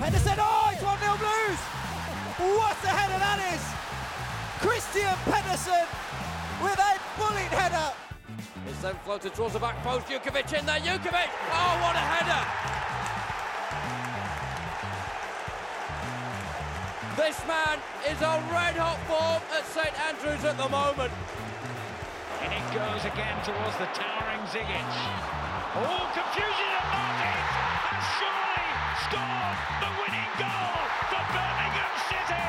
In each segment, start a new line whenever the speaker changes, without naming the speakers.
Henderson, oh, it's 1 0 Blues! What a header that is! Kristian Pedersen with a bullet header.
It's then floated towards the back post. Jutkiewicz in there. Jutkiewicz! Oh, what a header! This man is on red hot form at St Andrews at the moment.
And it goes again towards the towering Zigic. Oh, confusion at Martins has surely the winning goal for Birmingham City.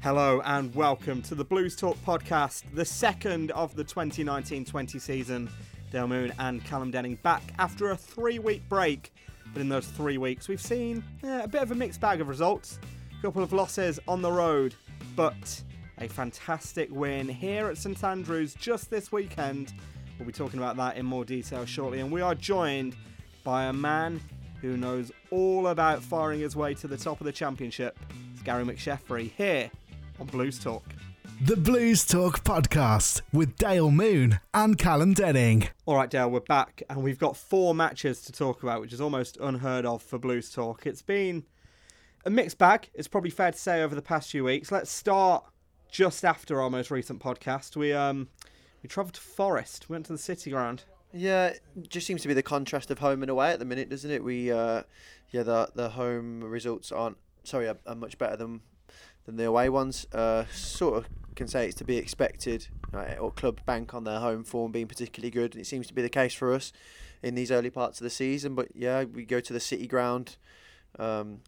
Hello and welcome to the Blues Talk podcast, the second of the 2019-20 season. Dale Moon and Callum Denning back after a three-week break, but in those three weeks we've seen a bit of a mixed bag of results. A couple of losses on the road, but a fantastic win here at St Andrews just this weekend. We'll be talking about that in more detail shortly, and we are joined by a man who knows all about firing his way to the top of the championship. It's Gary McSheffrey here on Blues Talk.
The Blues Talk podcast with Dale Moon and Callum Denning.
All right, Dale, we're back, and we've got four matches to talk about, which is almost unheard of for Blues Talk. It's been a mixed bag, it's probably fair to say, over the past few weeks. Let's start just after our most recent podcast. We um we travelled to Forest, went to the City Ground.
Yeah, just seems to be the contrast of home and away at the minute, doesn't it? We, uh, yeah, the the home results aren't sorry are, are much better than than the away ones. Uh, sort of can say it's to be expected. Right? Or club bank on their home form being particularly good, and it seems to be the case for us in these early parts of the season. But yeah, we go to the City Ground. Um,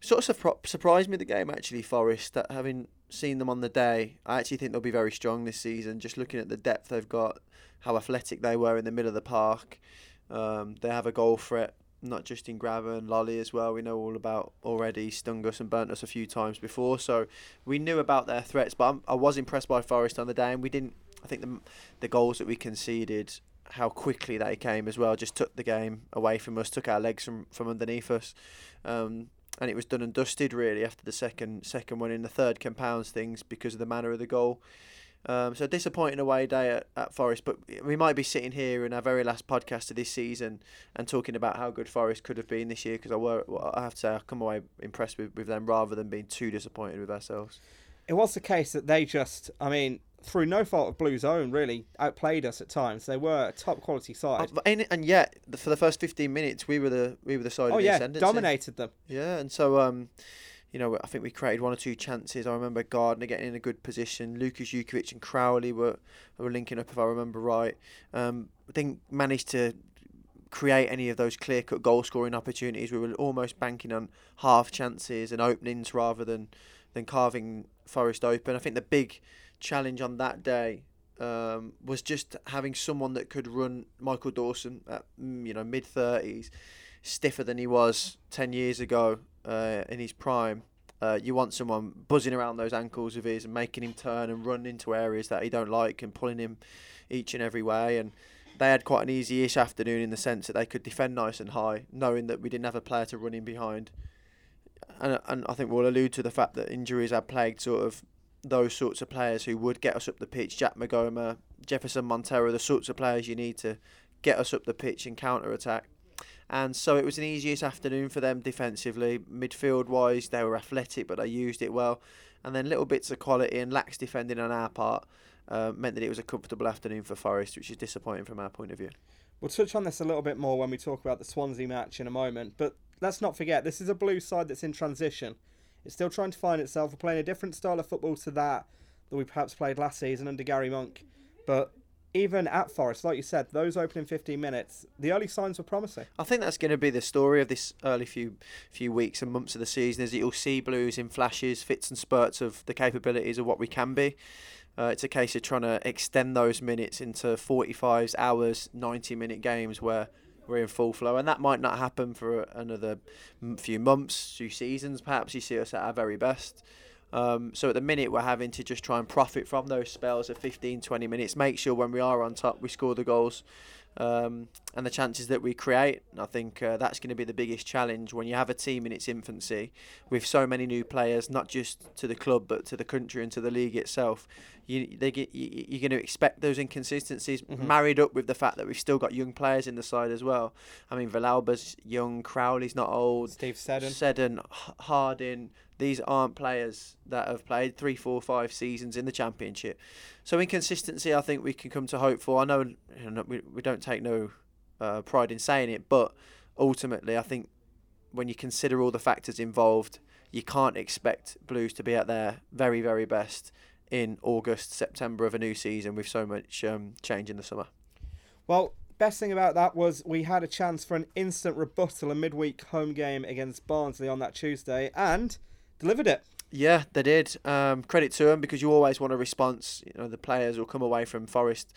sort of surpri- surprised me the game actually, Forest. That having seen them on the day, I actually think they'll be very strong this season. Just looking at the depth they've got, how athletic they were in the middle of the park. Um, they have a goal threat, not just in Grabban and Lolley as well. We know all about already. Stung us and burnt us a few times before, so we knew about their threats. But I'm, I was impressed by Forest on the day, and we didn't. I think the the goals that we conceded, how quickly they came as well, just took the game away from us, took our legs from from underneath us. Um, and it was done and dusted really after the second second one in the third compounds things because of the manner of the goal. Um, so disappointing away day at, at Forest, but we might be sitting here in our very last podcast of this season and talking about how good Forest could have been this year because I were I have to say I come away impressed with, with them rather than being too disappointed with ourselves.
It was the case that they just, I mean, through no fault of Blue's own, really outplayed us at times. They were a top quality side.
And, and yet, for the first fifteen minutes, we were the we were the side
oh
the
yeah, dominated them.
Yeah, and so um, you know, I think we created one or two chances. I remember Gardner getting in a good position. Lukas Jutkiewicz and Crowley were were linking up, if I remember right. Um, I think managed to create any of those clear cut goal scoring opportunities. We were almost banking on half chances and openings rather than than carving Forest open. I think the big challenge on that day um, was just having someone that could run Michael Dawson at mm, you know mid thirties, stiffer than he was ten years ago uh, in his prime. Uh, you want someone buzzing around those ankles of his and making him turn and run into areas that he don't like and pulling him each and every way. And they had quite an easy-ish afternoon in the sense that they could defend nice and high, knowing that we didn't have a player to run in behind. And, and I think we'll allude to the fact that injuries have plagued sort of those sorts of players who would get us up the pitch. Jacques Maghoma, Jefferson Montero, the sorts of players you need to get us up the pitch and counter attack. And so it was an easiest afternoon for them defensively. Midfield wise, they were athletic, but they used it well. And then little bits of quality and lax defending on our part uh, meant that it was a comfortable afternoon for Forest, which is disappointing from our point of view.
We'll touch on this a little bit more when we talk about the Swansea match in a moment. But let's not forget, this is a blue side that's in transition. It's still trying to find itself. We're playing a different style of football to that that we perhaps played last season under Gary Monk. But even at Forest, like you said, those opening 15 minutes, the early signs were promising.
I think that's going to be the story of this early few few weeks and months of the season. Is you'll see Blues in flashes, fits and spurts of the capabilities of what we can be. Uh, it's a case of trying to extend those minutes into 45s, hours, 90 minute games where we're in full flow, and that might not happen for another few months, few seasons. Perhaps you see us at our very best. Um, so at the minute, we're having to just try and profit from those spells of 15, 20 minutes. Make sure when we are on top, we score the goals. um, and the chances that we create. And I think uh, that's going to be the biggest challenge when you have a team in its infancy with so many new players, not just to the club but to the country and to the league itself. You they get you, you're going to expect those inconsistencies
Mhm.
married up with the fact that we've still got young players in the side as well. I mean, Villalba's young, Crowley's not old.
Steve Seddon.
Seddon, H- Harding, these aren't players that have played three, four, five seasons in the championship. So inconsistency, I think we can come to hope for. I know, we we don't take no uh, pride in saying it, but ultimately, I think when you consider all the factors involved, you can't expect Blues to be at their very, very best in August, September of a new season with so much um, change in the summer.
Well, best thing about that was we had a chance for an instant rebuttal, a midweek home game against Barnsley on that Tuesday, and delivered it.
Yeah, they did. Um, credit to them because you always want a response. You know, the players will come away from Forest,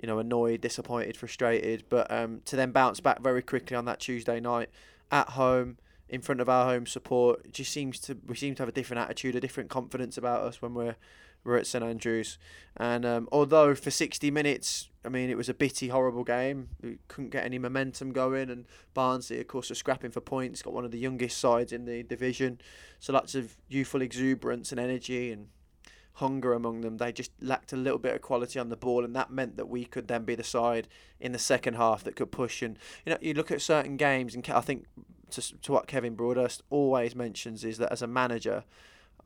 you know, annoyed, disappointed, frustrated, but um, to then bounce back very quickly on that Tuesday night at home in front of our home support, just seems to we seem to have a different attitude, a different confidence about us when we're we're at St Andrews. And um, although for 60 minutes, I mean, it was a bitty, horrible game. We couldn't get any momentum going, and Barnsley, of course, are scrapping for points. Got one of the youngest sides in the division, so lots of youthful exuberance and energy and hunger among them. They just lacked a little bit of quality on the ball, and that meant that we could then be the side in the second half that could push. And you know, you look at certain games, and I think to, to what Kevin Broadhurst always mentions is that as a manager.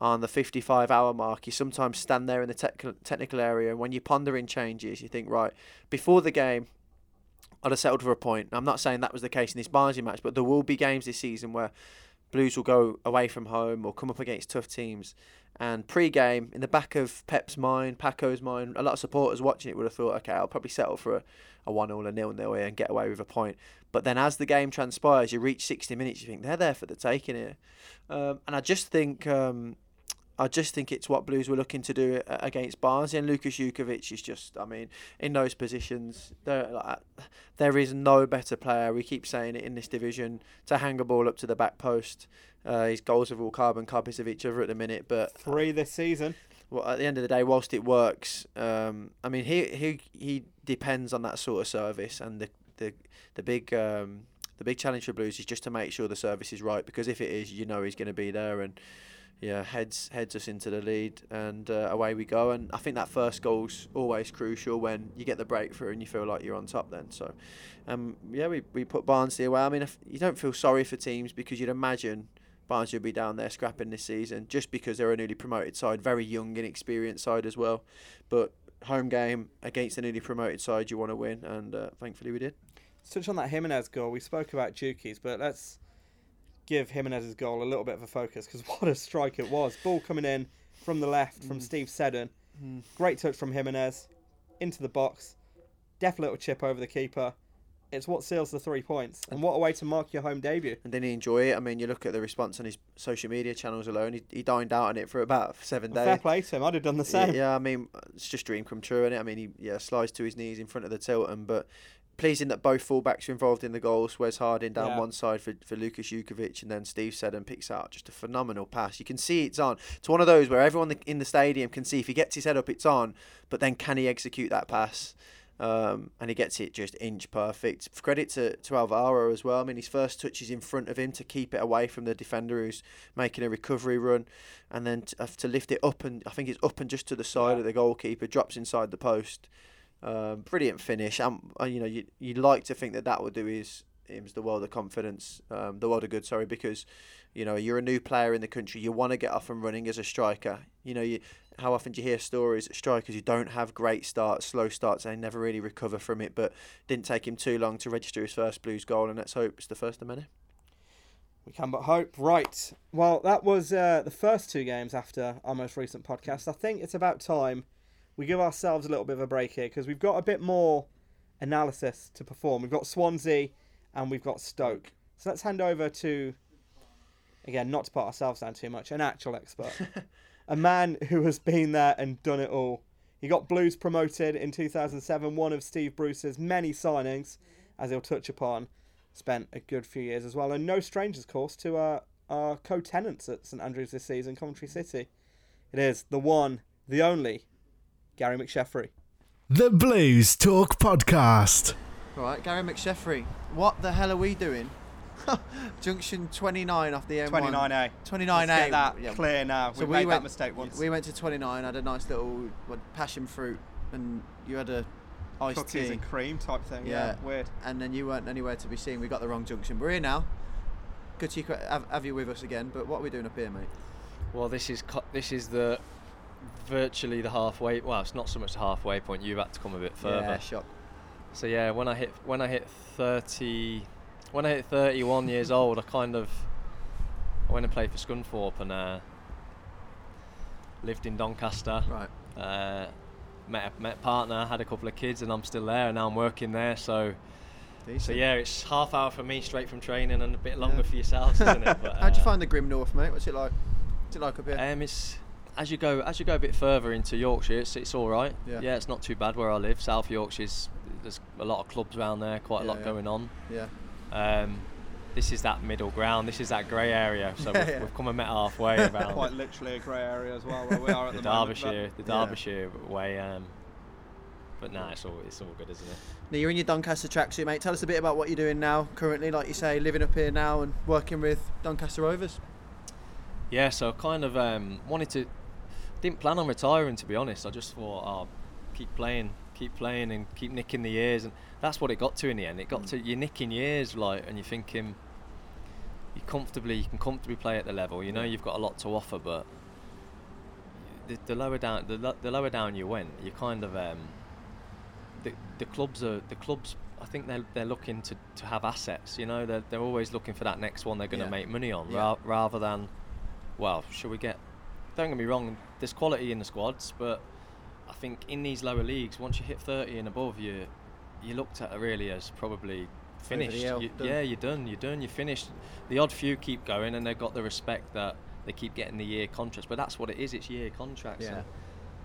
On the 55 hour mark, you sometimes stand there in the tech technical area, and when you're pondering changes, you think, right, before the game, I'd have settled for a point. I'm not saying that was the case in this Barnsley match, but there will be games this season where Blues will go away from home or come up against tough teams. And pre-game, in the back of Pep's mind, Paco's mind, a lot of supporters watching it would have thought, okay, I'll probably settle for a, a one or a nil nil here and get away with a point. But then as the game transpires, you reach 60 minutes, you think they're there for the taking here. Um, and I just think um, I just think it's what Blues were looking to do against Barnsley and Lukas Jutkiewicz is just I mean in those positions there like, there is no better player we keep saying it in this division to hang a ball up to the back post uh, his goals have all carbon copies of each other at the minute but
Three this season.
well, at the end of the day, whilst it works, um, I mean, he he he depends on that sort of service, and the the the big um, the big challenge for Blues is just to make sure the service is right, because if it is, you know he's going to be there, and yeah, heads heads us into the lead, and uh, away we go. And I think that first goal's always crucial when you get the breakthrough and you feel like you're on top. Then, so um, yeah, we we put Barnsley away. I mean, if you don't feel sorry for teams because you'd imagine. Barnsley would be down there scrapping this season just because they're a newly promoted side, very young, and inexperienced side as well. But home game against a newly promoted side, you want to win, and uh, thankfully we did.
Touch on that Giménez goal. We spoke about Juki's, but let's give Giménez's goal a little bit of a focus because what a strike it was. Ball coming in from the left from mm. Steve Seddon. Mm. Great touch from Jimenez into the box. Deft little chip over the keeper. It's what seals the three points. And what a way to mark your home debut.
And didn't he enjoy it? I mean, you look at the response on his social media channels alone. He, he dined out on it for about seven days.
Fair play to him. I'd have done the same.
Yeah, yeah, I mean, it's just dream come true, is it? I mean, he yeah slides to his knees in front of the Tilton, but pleasing that both fullbacks are involved in the goals. Wes Harding down
Yeah.
one side for, for Lukas Jutkiewicz, and then Steve Seddon picks out just a phenomenal pass. You can see it's on. It's one of those where everyone in the stadium can see if he gets his head up, it's on, but then can he execute that pass? Um, and he gets it just inch perfect. Credit to, to Alvaro as well. I mean, his first touch is in front of him to keep it away from the defender who's making a recovery run, and then to, uh, to lift it up and I think it's up and just to the side
Yeah.
of the goalkeeper, drops inside the post. Um, brilliant finish. Um, you know, you you'd like to think that that would do his him the world of confidence, um, the world of good. Sorry, because you know you're a new player in the country. You want to get off and running as a striker. You know, you how often do you hear stories strikers who don't have great starts, slow starts, and they never really recover from it. But didn't take him too long to register his first Blues goal, and let's hope it's the first of many.
We can but hope. Right. Well, that was uh, the first two games after our most recent podcast. I think it's about time we give ourselves a little bit of a break here because we've got a bit more analysis to perform. We've got Swansea and we've got Stoke. So let's hand over to, again, not to put ourselves down too much, an actual expert. a man who has been there and done it all. He got Blues promoted in 2007, one of Steve Bruce's many signings, as he'll touch upon spent a good few years as well, and no strangers, of course, to our, our co-tenants at St Andrews this season, Coventry City. It is the one, the only, Gary McSheffrey.
The Blues Talk Podcast.
Right, Gary McSheffrey. What the hell are we doing? Junction 29 off the M1.
29A.
29A.
Let's get that
yeah.
clear now.
So
we
we
made that
went-
mistake once.
We went to 29, had a nice little what, passion fruit, and you had a iced
Cookies
tea.
and cream type thing. Yeah.
Yeah.
Weird.
and then you weren't anywhere to be seen. We got the wrong junction. We're here now. Good to you, have, have you with us again. But what are we doing up here, mate?
Well, this is co- this is the virtually the halfway. Well, it's not so much the halfway point. You've had to come a bit further.
Yeah, shock.
So yeah, when I hit when I hit 30, when I hit 31 years old, I kind of I went and played for Scunthorpe and uh, lived in Doncaster.
Right.
Uh, met a, met a partner, had a couple of kids, and I'm still there. And now I'm working there. So so yeah, it's half hour for me straight from training, and a bit longer
Yeah.
for yourselves, isn't it? But,
How'd you
uh,
find the Grim North, mate? What's it like? What's it like up here?
Um, it's as you go as you go a bit further into Yorkshire, it's, it's all right.
Yeah.
it's not too bad where I live. South Yorkshire's there's a lot of clubs around there, quite a
Yeah,
lot
yeah.
going on.
yeah.
Um, this is that middle ground. This is that grey area. So
Yeah,
we've,
yeah.
we've come and met halfway around
Quite literally a grey area as well where we are at
the
the, moment,
Derbyshire, the
Yeah.
Derbyshire way. Um, but nah, it's all it's all good, isn't it?
Now you're in your Doncaster tracksuit, mate. Tell us a bit about what you're doing now, currently, like you say, living up here now and working with Doncaster Rovers.
Yeah, so kind of um, wanted to. Didn't plan on retiring to be honest. I just thought, oh, keep playing, keep playing, and keep nicking the years, and that's what it got to in the end. It got
Mm.
to you're nicking years, like, and you're thinking, you comfortably, you can comfortably play at the level. You know, you've got a lot to offer, but the, the lower down, the, lo- the lower down you went, you kind of um, the the clubs are the clubs. I think they're they're looking to, to have assets. You know, they're they're always looking for that next one they're going to
Yeah.
make money on,
Yeah.
ra- rather than, well, should we get? Don't get me wrong. There's quality in the squads, but I think in these lower leagues, once you hit 30 and above, you you looked at it really as probably finished.
hill,
You- yeah, you're done. You're done. You're finished. The odd few keep going, and they've got the respect that they keep getting the year contracts. But that's what it is. It's year contracts.
Yeah.
and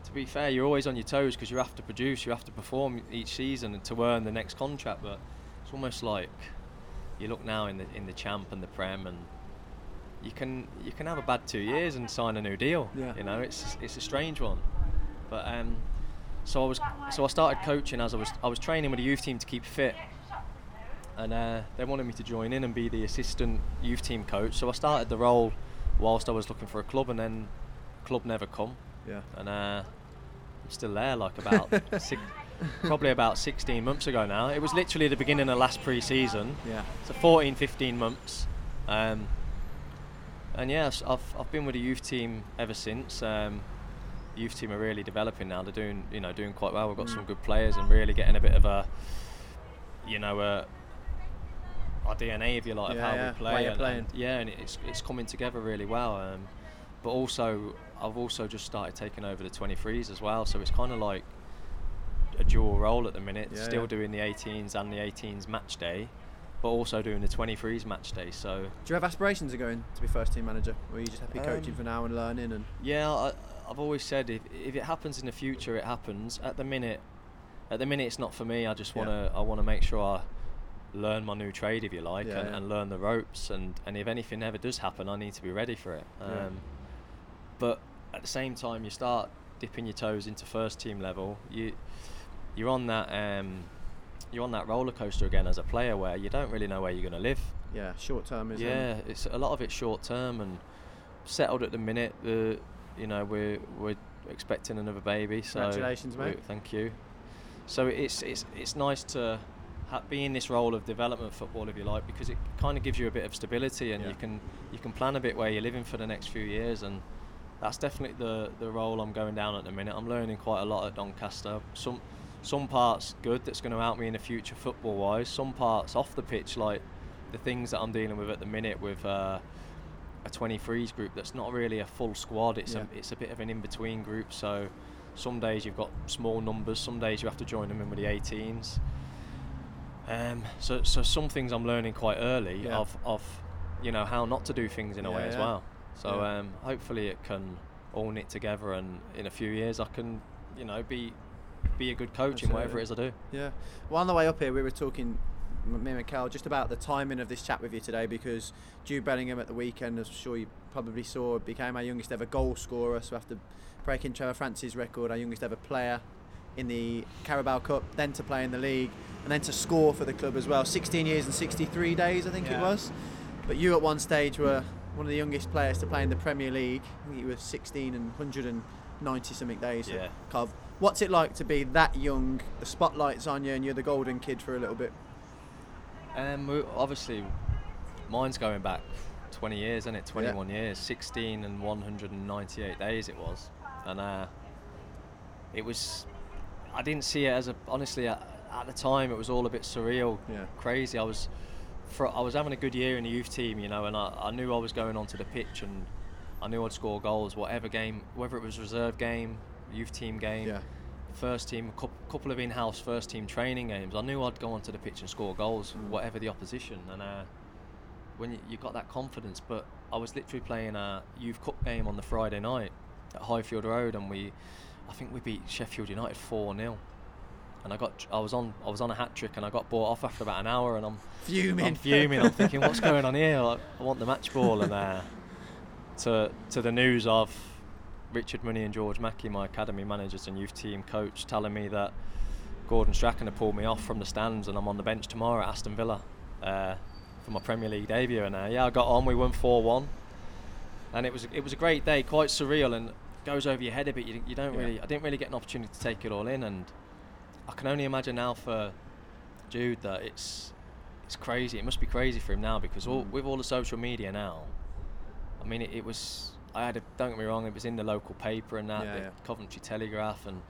to be fair, you're always on your toes because you have to produce, you have to perform each season to earn the next contract. But it's almost like you look now in the in the champ and the prem, and you can you can have a bad two years and sign a new deal.
Yeah.
You know, it's it's a strange one. But um, so I was so I started coaching as I was I was training with a youth team to keep fit. And uh, they wanted me to join in and be the assistant youth team coach. So I started the role whilst I was looking for a club, and then club never come
Yeah.
and uh, I'm still there. Like about six, probably about 16 months ago now. It was literally the beginning of last pre-season.
Yeah.
So 14, 15 months. Um, and yes, I've I've been with the youth team ever since. Um, youth team are really developing now. They're doing you know doing quite well. We've got
Mm.
some good players and really getting a bit of a you know a our DNA if you like
Yeah,
of how
yeah,
we play. and- and yeah, and it's it's coming together really well. Um, but also I've also just started taking over the 23s as well. So it's kind of like a dual role at the minute.
Yeah,
Still doing the 18s and the 18s match day, but also doing the 23s match day. So
Do you have aspirations of going to be first team manager, or are you just happy coaching
Um,
for now and learning? And
yeah, I, I've always said if, if it happens in the future, it happens. At the minute, at the minute, it's not for me. I just want to I want to make sure I learn my new trade, if you like,
Yeah,
and,
yeah.
and learn the ropes. And, and if anything ever does happen, I need to be ready for it. Um,
Yeah.
But at the same time, you start dipping your toes into first team level. You you're on that um, you're on that roller coaster again as a player where you don't really know where you're going to live.
yeah, short term is
Yeah, it's a lot of it's short term and settled at the minute. The you know we're we're expecting another baby. So
Congratulations,
we-
mate.
Thank you. So it's it's it's nice to ha- be in this role of development football, if you like, because it kind of gives you a bit of stability and
Yeah.
you can you can plan a bit where you're living for the next few years and. That's definitely the, the role I'm going down at the minute. I'm learning quite a lot at Doncaster. Some some parts good that's going to help me in the future football wise. Some parts off the pitch like the things that I'm dealing with at the minute with uh, a 23s group that's not really a full squad. It's
Yeah.
a it's a bit of an in between group. So some days you've got small numbers. Some days you have to join them in with the 18s. Um, so so some things I'm learning quite early
Yeah.
of of you know how not to do things in a
Yeah,
way as well. So um, hopefully it can all knit together and in a few years I can you know be be a good coach in whatever it is I do.
Yeah. Well, on the way up here, we were talking, me and Cal, just about the timing of this chat with you today because Jude Bellingham at the weekend, as I'm sure you probably saw, became our youngest ever goal scorer. So after breaking Trevor Francis' record, our youngest ever player in the Carabao Cup, then to play in the league, and then to score for the club as well. 16 years and 63 days, I think it
Yeah.
was. But you at one stage were one of the youngest players to play in the Premier League. I think you were 16 and 190 something days.
Yeah.
What's it like to be that young? The spotlight's on you, and you're the golden kid for a little bit.
Um, obviously, mine's going back 20 years, isn't it? 21 years, 16 and 198 days it was, and uh, it was. I didn't see it as a honestly at, at the time. It was all a bit surreal,
Yeah.
crazy. I was, for, I was having a good year in the youth team, you know, and I, I knew I was going onto the pitch and I knew I'd score goals, whatever game, whether it was reserve game, youth team game
Yeah.
first team, a couple of in-house first team training games. I knew I'd go onto the pitch and score goals,
Mm.
whatever the opposition. And uh, when you, you got that confidence, but I was literally playing a youth cup game on the Friday night at Highfield Road, and we, I think we beat Sheffield United four 0 and I got, I was on, I was on a hat trick, and I got bought off after about an hour, and I'm
Fuming.
I'm fuming. I'm thinking, what's going on here? Like, I want the match ball, and uh, to to the news of Richard Money and George Mackey, my academy managers and youth team coach, telling me that Gordon Strachan had pulled me off from the stands, and I'm on the bench tomorrow at Aston Villa uh, for my Premier League debut. And uh, yeah, I got on. We won four one, and it was it was a great day, quite surreal, and goes over your head a bit. You, you don't
Yeah.
really. I didn't really get an opportunity to take it all in, and I can only imagine now for Jude that it's it's crazy. It must be crazy for him now because all,
Mm.
with all the social media now, I mean, it, it was. I had a, don't get me wrong, it was in the local paper and that,
Yeah,
the
yeah.
Coventry Telegraph, and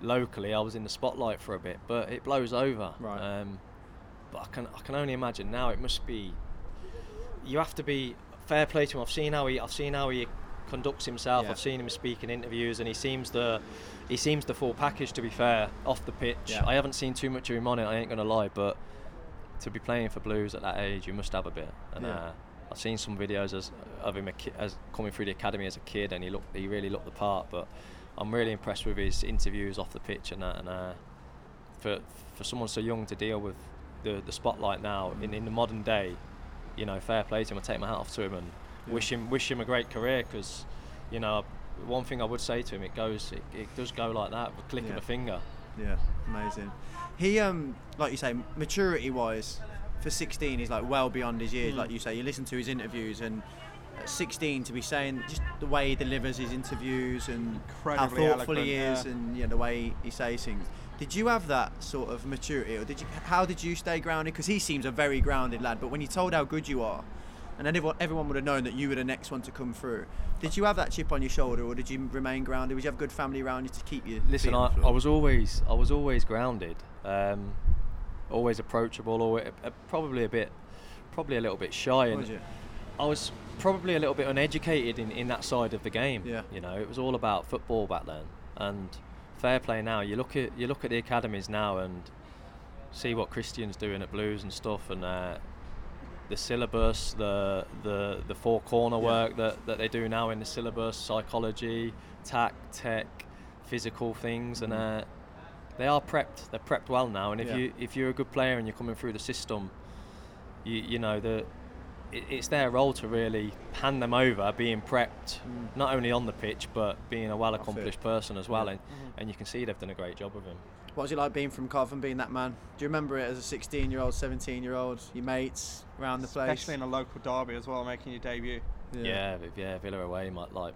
locally I was in the spotlight for a bit, but it blows over.
Right.
Um, but I can I can only imagine now. It must be. You have to be fair play to him. I've seen how he I've seen how he conducts himself.
Yeah.
I've seen him speak in interviews, and he seems the he seems the full package. To be fair, off the pitch,
Yeah.
I haven't seen too much of him on it. I ain't gonna lie, but to be playing for Blues at that age, you must have a bit. And
Yeah.
uh, I've seen some videos as, of him a ki- as coming through the academy as a kid, and he looked he really looked the part. But I'm really impressed with his interviews off the pitch and that. And uh, for for someone so young to deal with the the spotlight now in, in the modern day, you know, fair play to him. I take my hat off to him and
Yeah.
wish him wish him a great career because, you know, one thing I would say to him, it goes it, it does go like that, with a click
Yeah.
of a finger.
Yeah, amazing. He, um, like you say, maturity wise, for 16, he's like well beyond his years.
Mm.
Like you say, you listen to his interviews, and at 16 to be saying just the way he delivers his interviews and
Incredibly
how thoughtful he is,
yeah.
and you know, the way he says things. Did you have that sort of maturity, or did you? How did you stay grounded? Because he seems a very grounded lad. But when you told how good you are, and everyone, everyone would have known that you were the next one to come through. Did you have that chip on your shoulder, or did you remain grounded? Did you have good family around you to keep you?
Listen, I, I was always I was always grounded, um, always approachable, always, uh, probably a bit, probably a little bit shy, and
Was?
I was probably a little bit uneducated in, in that side of the game.
Yeah.
You know, it was all about football back then, and fair play now. You look at you look at the academies now and see what Christian's doing at Blues and stuff, and uh, the syllabus, the the the four corner
Yeah.
work that, that they do now in the syllabus, psychology, tac, tech, physical things, and uh, they are prepped. They're prepped well now, and if
Yeah.
you if you're a good player and you're coming through the system, you you know the it, it's their role to really hand them over, being prepped,
Mm.
not only on the pitch but being a well accomplished person as well, and,
Mm-hmm.
and you can see they've done a great job of him.
What was it like being from Cov and being that man? Do you remember it as a 16 year old, 17 year old, your mates around the place?
Especially in a local derby as well, making your debut.
Yeah, yeah, yeah Villa away, might like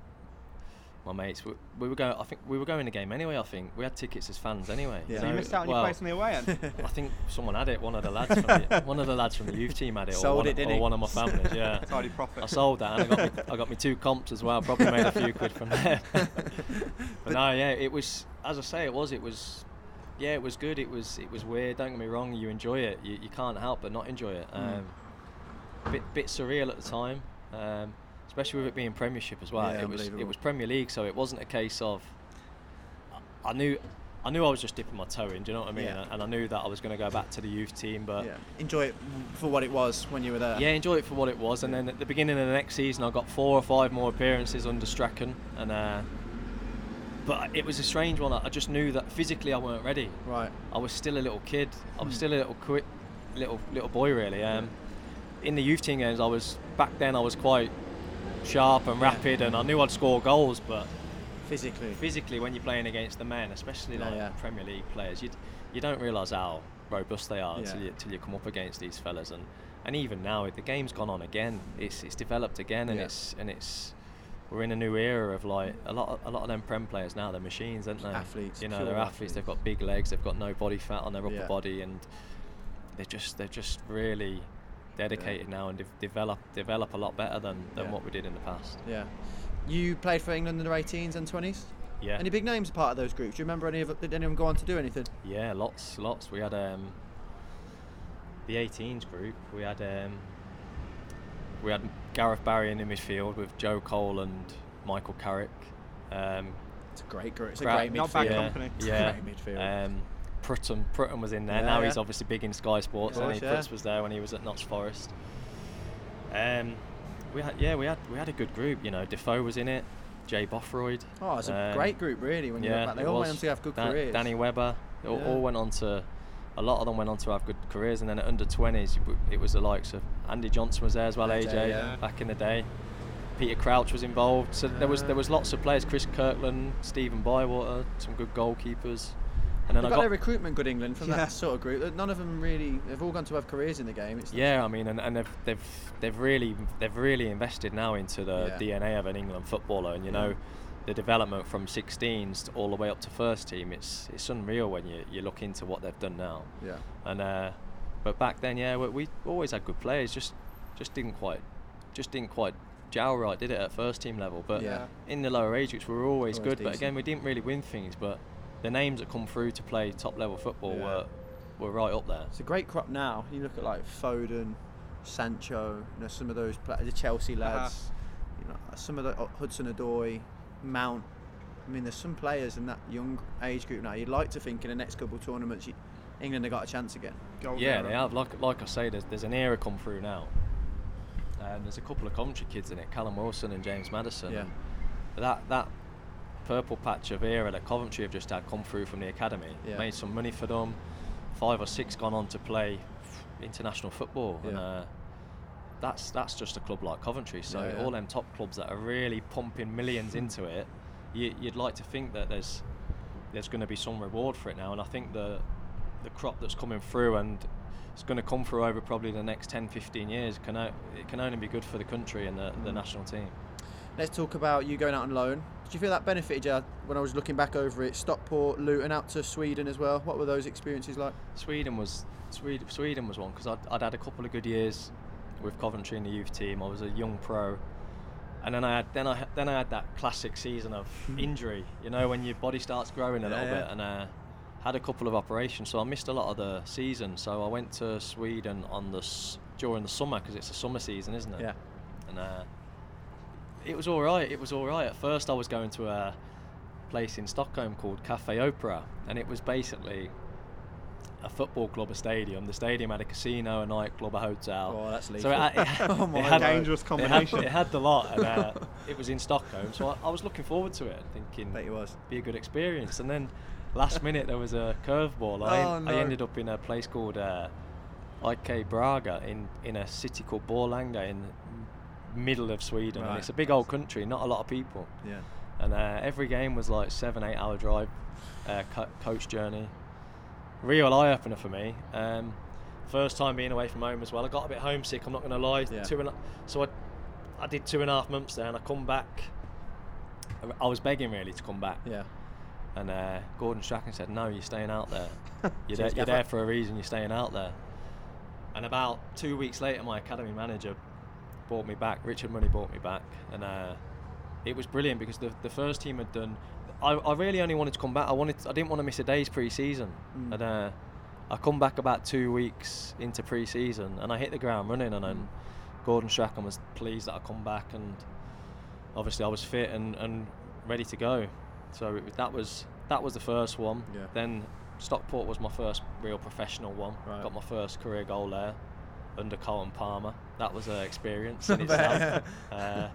my mates. We, we were going. I think we were going the game anyway. I think we had tickets as fans anyway.
Yeah.
So you missed out on your place in the away end.
I think someone had it. One of the lads, from the, one of the lads from the youth team had it,
Sold
or, one,
it,
of-
didn't
or
he?
one of my families. Yeah,
Tidy profit.
I sold that, and I got me, I got me two comps as well. Probably made a few quid from there. but no, yeah, it was as I say, it was. It was. Yeah, it was good. It was. It was weird. Don't get me wrong. You enjoy it. You, you can't help but not enjoy it.
Mm.
Um, Bit bit surreal at the time, um, especially with it being Premiership as well.
Yeah,
it was it was Premier League, so it wasn't a case of. I- knew. I knew I was just dipping my toe in. Do you know what I mean?
Yeah.
And I knew that I was going to go back to the youth team, but
yeah. Enjoy it for what it was when you were there.
yeah, enjoy it for what it was. And then at the beginning of the next season, I got four or five more appearances under Strachan, and uh, but it was a strange one. I just knew that physically I weren't ready.
Right.
I was still a little kid. I was
Hmm.
still a little qui- little little boy really. Um, in the youth team games, I was back then. I was quite sharp and
Yeah.
rapid, and I knew I'd score goals, but
Physically.
physically when you're playing against the men, especially like
yeah.
Premier League players, you you don't realise how robust they are until
Yeah.
you until you come up against these fellas. And and even now, the game's gone on again. It's it's developed again, and
Yeah.
it's and it's we're in a new era of like a lot of, a lot of them prem players now. They're machines, aren't they?
Athletes,
You know, they're athletes. They've got big legs. They've got no body fat on their upper
Yeah.
body, and they're just they're just really dedicated now and de- develop develop a lot better than, than
Yeah.
what we did in the past.
Yeah. You played for England in under 18s and 20s?
Yeah.
Any big names part of those groups? Do you remember any of Did anyone go on to do anything?
Yeah, lots, lots. We had um, the 18s group. We had um, we had Gareth Barry in the midfield with Joe Cole and Michael Carrick. Um,
It's a great group. It's a
Crowd-
great midfield.
not bad
yeah,
company.
Yeah,
Great midfield.
Um, Prutton, Prutton was in there.
Yeah,
now
yeah.
he's obviously big in Sky Sports,
Of
and
course,
he
yeah.
Prutz was there when he was at Notts Forest. Um, we had yeah, we had we had a good group. You know, Defoe was in it. Jay Bothroyd.
Oh, it's a
um,
great group, really, when you look back. They all
was.
went on to have good
Dan-
careers.
Danny Webber, they all, all went on to, a lot of them went on to have good careers. And then at under 20s, it was the likes of Andy Johnson was there as well,
AJ,
AJ, back in the day. Peter Crouch was involved. So there was there was lots of players. Chris Kirkland, Stephen Bywater, some good goalkeepers. And then
They've
I
got,
got
their recruitment good, England, from
Yeah.
that sort of group. None of them really, they've all gone to have careers in the game. It's
Yeah, I mean, and, and they've, they've they've really they've really invested now into the
Yeah.
DNA of an England footballer, and you know, the development from 16s to all the way up to first team. It's it's unreal when you, you look into what they've done now.
Yeah.
And uh, but back then, yeah, we, we always had good players. Just just didn't quite just didn't quite gel right, did it at first team level? But
Yeah.
in the lower age groups, we were always,
Always
good. But again, we didn't really win things. But the names that come through to play top level football
Yeah.
were were right up there.
It's a great crop now. You look at like Foden, Sancho, you know, some of those pla the Chelsea
Uh-huh.
lads, you know, some of the uh, Hudson Odoi, Mount. I mean, there's some players in that young age group now. You'd like to think in the next couple of tournaments, you, England have got a chance again.
Golden
Yeah,
era.
they have. Like like I say, there's, there's an era come through now. And there's a couple of Coventry kids in it, Callum Wilson and James Maddison.
Yeah.
and That that purple patch of era that Coventry have just had come through from the academy.
Yeah.
Made some money for them. Five or six gone on to play international football. And uh, that's that's just a club like Coventry. So
Yeah, yeah.
all them top clubs that are really pumping millions into it, you, you'd like to think that there's there's going to be some reward for it now. And I think the the crop that's coming through and it's going to come through over probably the next 10, 15 years. Can o- it can only be good for the country and the, the
Mm.
national team.
Let's talk about you going out on loan. Did you feel that benefited you when I was looking back over it? Stockport, Luton, out to Sweden as well. What were those experiences like?
Sweden was Sweden, Sweden was one because I'd, I'd had a couple of good years with Coventry in the youth team. I was a young pro, and then I had then I then I had that classic season of injury. You know when your body starts growing a
Yeah,
little
yeah.
bit, and uh, had a couple of operations, so I missed a lot of the season. So I went to Sweden on the s- during the summer because it's a summer season, isn't it?
Yeah.
And uh, it was all right. It was all right. At first, I was going to a place in Stockholm called Cafe Opera, and it was basically a football club, a stadium. The stadium had a casino, a nightclub, a hotel.
Oh, that's
so it,
lethal.
had- it, had-
Oh my
it had,
word.
Dangerous
it had-
combination.
It had, the lot, and uh, it was in Stockholm. So I, I was looking forward to it, thinking
Bet you was.
be a good experience. And then last minute there was a curveball. I,
Oh,
en-
no.
I ended up in a place called uh, IK Brage in, in a city called Borlänge in middle of Sweden. And
Right.
it's a big old country, not a lot of people.
Yeah.
And uh, every game was like seven, eight hour drive, uh, co- coach journey. Real eye opener for me. Um, first time being away from home as well. I got a bit homesick. I'm not going to lie.
Yeah.
Two and a, so I, I did two and a half months there, and I come back. I- I was begging really to come back.
Yeah.
And uh, Gordon Strachan said, "No, you're staying out there. You're, there, you're there for a reason. You're staying out there." And about two weeks later, my academy manager brought me back. Richard Money brought me back, and uh, it was brilliant because the the first team had done. I, I really only wanted to come back. I wanted. I didn't want to miss a day's pre-season,
Mm.
and uh, I come back about two weeks into pre-season, and I hit the ground running. And then Gordon Strachan was pleased that I come back, and obviously I was fit and, and ready to go. So it, that was that was the first one.
Yeah.
Then Stockport was my first real professional one.
Right.
Got my first career goal there under Carlton Palmer. That was an experience in itself. uh,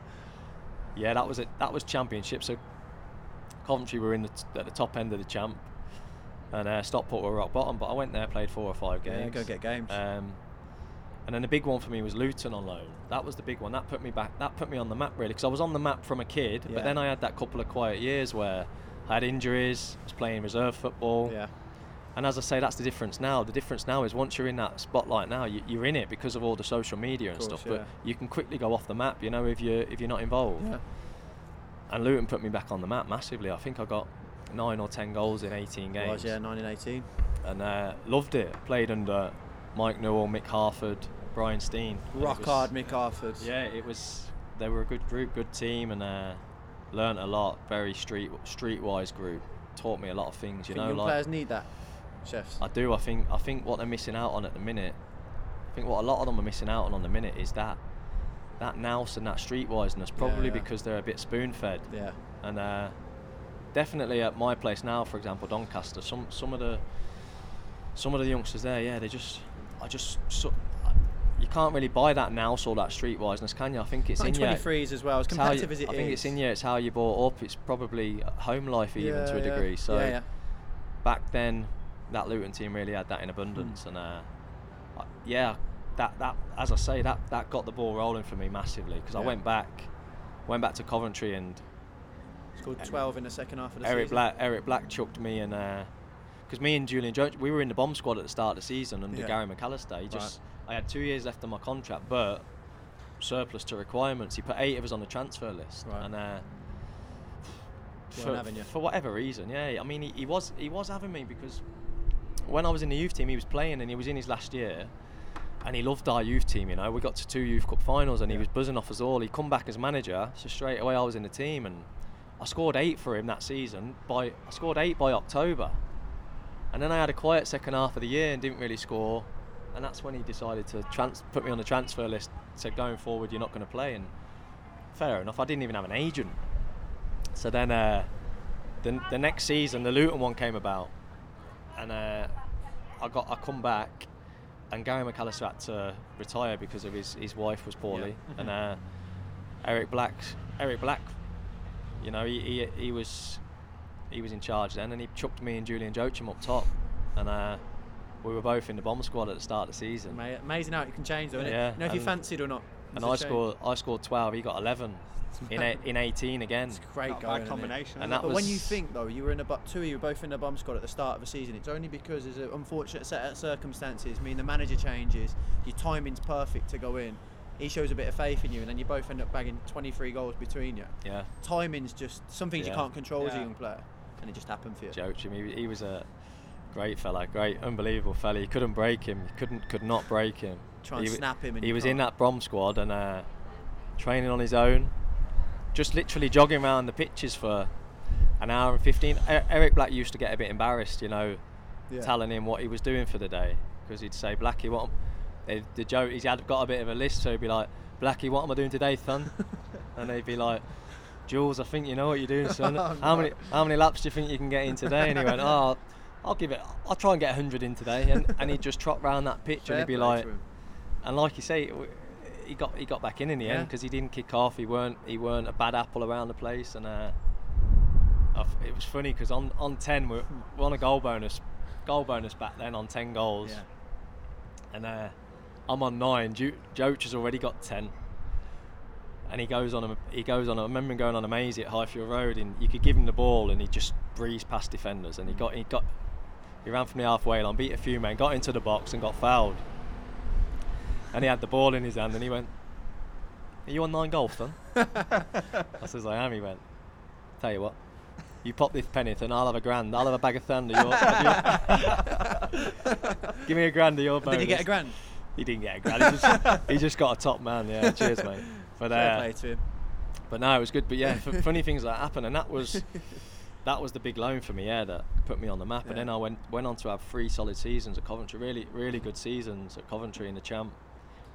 yeah, that was it. That was championship. So Coventry were in the t- at the top end of the champ, and uh, Stockport were rock bottom. But I went there, played four or five
Yeah,
games.
go get games.
Um, And then the big one for me was Luton on loan. That was the big one. That put me back. That put me on the map really, because I was on the map from a kid.
Yeah.
But then I had that couple of quiet years where I had injuries. I was playing reserve football.
Yeah.
And as I say, that's the difference now. The difference now is once you're in that spotlight now, you, you're in it because of all the social media and
course,
stuff.
yeah.
But you can quickly go off the map, you know, if you're if you're not involved.
Yeah.
And Luton put me back on the map massively. I think I got nine or ten goals in 18 games.
Was yeah, 1918.
And uh, loved it. Played under Mike Newell, Mick Harford, Brian Stein.
Rock
was-
hard, Mick Harford.
Yeah, it was. They were a good group, good team, and uh, learnt a lot. Very street streetwise group. Taught me a lot of things. You
Think
know, like
players need that, chefs.
I do. I think. I think what they're missing out on at the minute. I think what a lot of them are missing out on on the minute is that that nous and that streetwiseness. Probably
yeah.
because they're a bit spoon fed.
yeah.
And uh, definitely at my place now, for example, Doncaster, some some of the some of the youngsters there, yeah, they just, I just, so, you can't really buy that nous or that streetwiseness, can you? I think it's in you.
23s as well, as
how you-
competitive as it
I think it's in you. It's how you brought up. It's probably home life even to a
Yeah, yeah.
degree. So
yeah, yeah.
back then, that Luton team really had that in abundance,
Hmm.
and uh, I- yeah, that that as I say, that that got the ball rolling for me massively because I went back, went back to Coventry and
Scored 12 in the second half of the
Eric
season.
Black, Eric Black chucked me and because me and Julian Jones, we were in the bomb squad at the start of the season under
Yeah.
Gary McAllister. He just, I had two years left on my contract, but surplus to requirements. He put eight of us on the transfer list,
Right.
and uh, for, for whatever reason, yeah. I mean, he, he was he was having me because when I was in the youth team, he was playing and he was in his last year. And he loved our youth team, you know. We got to two youth cup finals, and he was buzzing off us all. He come back as manager, so straight away I was in the team, and I scored eight for him that season. By I scored eight by October, and then I had a quiet second half of the year and didn't really score. And that's when he decided to trans- put me on the transfer list. Said going forward, you're not going to play. And fair enough, I didn't even have an agent. So then, uh, the the next season, the Luton one came about, and uh, I got I come back, and Gary McAllister had to retire because of his, his wife was poorly, and uh, Eric Black Eric Black, you know, he, he he was he was in charge then, and he chucked me and Julian Joachim up top, and uh, we were both in the bomb squad at the start of the season.
Amazing how it can change, though, isn't
Yeah,
it? You know if you fancied or not.
And I scored I scored 12, he got 11 in a, in 18 again.
It's great
Not a
going.
bad combination.
And that
it?
But when you think though, you were in a bu- two you were both in the bomb squad at the start of the season. It's only because there's an unfortunate set of circumstances. I mean, the manager changes, your timing's perfect to go in. He shows a bit of faith in you, and then you both end up bagging 23 goals between you.
Yeah,
Timing's just some things you can't control as a young player, and it just happened for you.
Joachim, he, he was a great fella, great, unbelievable fella. You couldn't break him, you couldn't, could not break him.
Try and
he,
snap him and
He was in
can't.
that Brom squad and uh, training on his own, just literally jogging around the pitches for an hour and 15. E- Eric Black used to get a bit embarrassed, you know,
Yeah.
telling him what he was doing for the day because he'd say, Blackie, what? am-" The, joke, he's had got a bit of a list, so he'd be like, Blackie, what am I doing today, son? and they'd be like, Jules, I think you know what you're doing, son.
Oh,
how many how many laps do you think you can get in today? And he went, Oh, I'll give it. I'll try and get 100 in today. And, and he'd just trot round that pitch
Fair
and he'd be like, and like you say, he got he got back in in the end because he didn't kick off. He weren't he weren't a bad apple around the place, and uh, I f- it was funny because on on 10 we're, we're on a goal bonus, goal bonus back then on 10 goals,
Yeah.
and uh, I'm on nine. Jo- Joach has already got 10. And he goes on a he goes on. A, I remember him going on a mazy at Highfield Road, and you could give him the ball, and he just breezed past defenders, and he got he got he ran from the halfway line, beat a few men, got into the box, and got fouled. And he had the ball in his hand, and he went, "Are you on nine golf, son?" I says, "I am." He went, "Tell you what, you pop this penneth, and I'll have a grand. I'll have a bag of thunder. Give me a grand of your bonus."
Did you get a grand?
He didn't get a grand. He just, he just got a top man. Yeah, cheers, mate. But uh,
play to him.
but no, it was good. But yeah, f- funny things like that happen, and that was that was the big loan for me. Yeah, that put me on the map. And then I went went on to have three solid seasons at Coventry. Really, really good seasons at Coventry in the champ.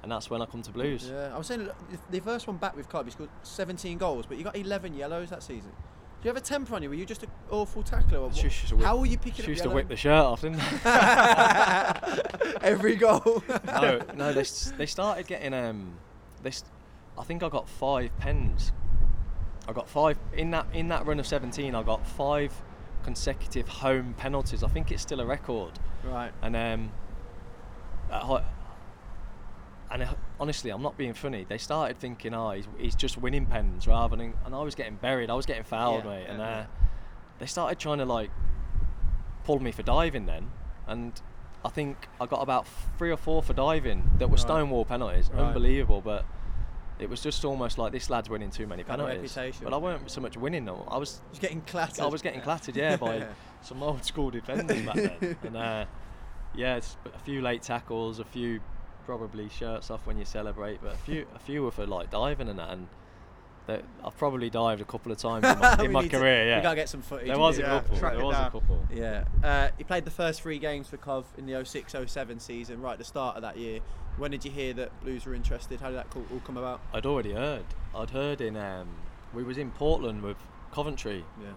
And that's when I come to Blues.
Yeah, I was saying the- first one back with club, you scored 17 goals, but you got 11 yellows that season. Do you have a temper on you? Were you just an awful tackler? Or
She
what?
used to whip-
How were you picking
She
up
used to whip the shirt off, didn't they?
every goal?
no, no. They, they started getting um, they. I think I got five pens. I got five in that in that run of 17. I got five consecutive home penalties. I think it's still a record.
right.
And um, at, Hi- honestly, I'm not being funny. They started thinking, oh, he's, he's just winning pens rather than, and I was getting buried. I was getting fouled,
Yeah,
mate. and uh,
yeah.
they started trying to like pull me for diving then, and I think I got about three or four for diving that were
Right.
stonewall penalties,
Right.
unbelievable. But it was just almost like this lad's winning too many penalties. But I weren't so much winning them. I was
Just getting clattered.
I was getting clattered, yeah, by some old school defenders back then. And uh, yeah, it's a few late tackles, a few probably shirts off when you celebrate, but a few a few were for like diving and that. And that I've probably dived a couple of times in my, in my
need to-
career. Yeah,
We gotta get some footage.
there was
it.
a couple. There was
down.
a couple.
Yeah. Uh, he played the first three games for Cov in the 06-07 season, right at the start of that year. When did you hear that Blues were interested? How did that all all come about?
I'd already heard. I'd heard in um, we was in Portland with Coventry.
Yeah.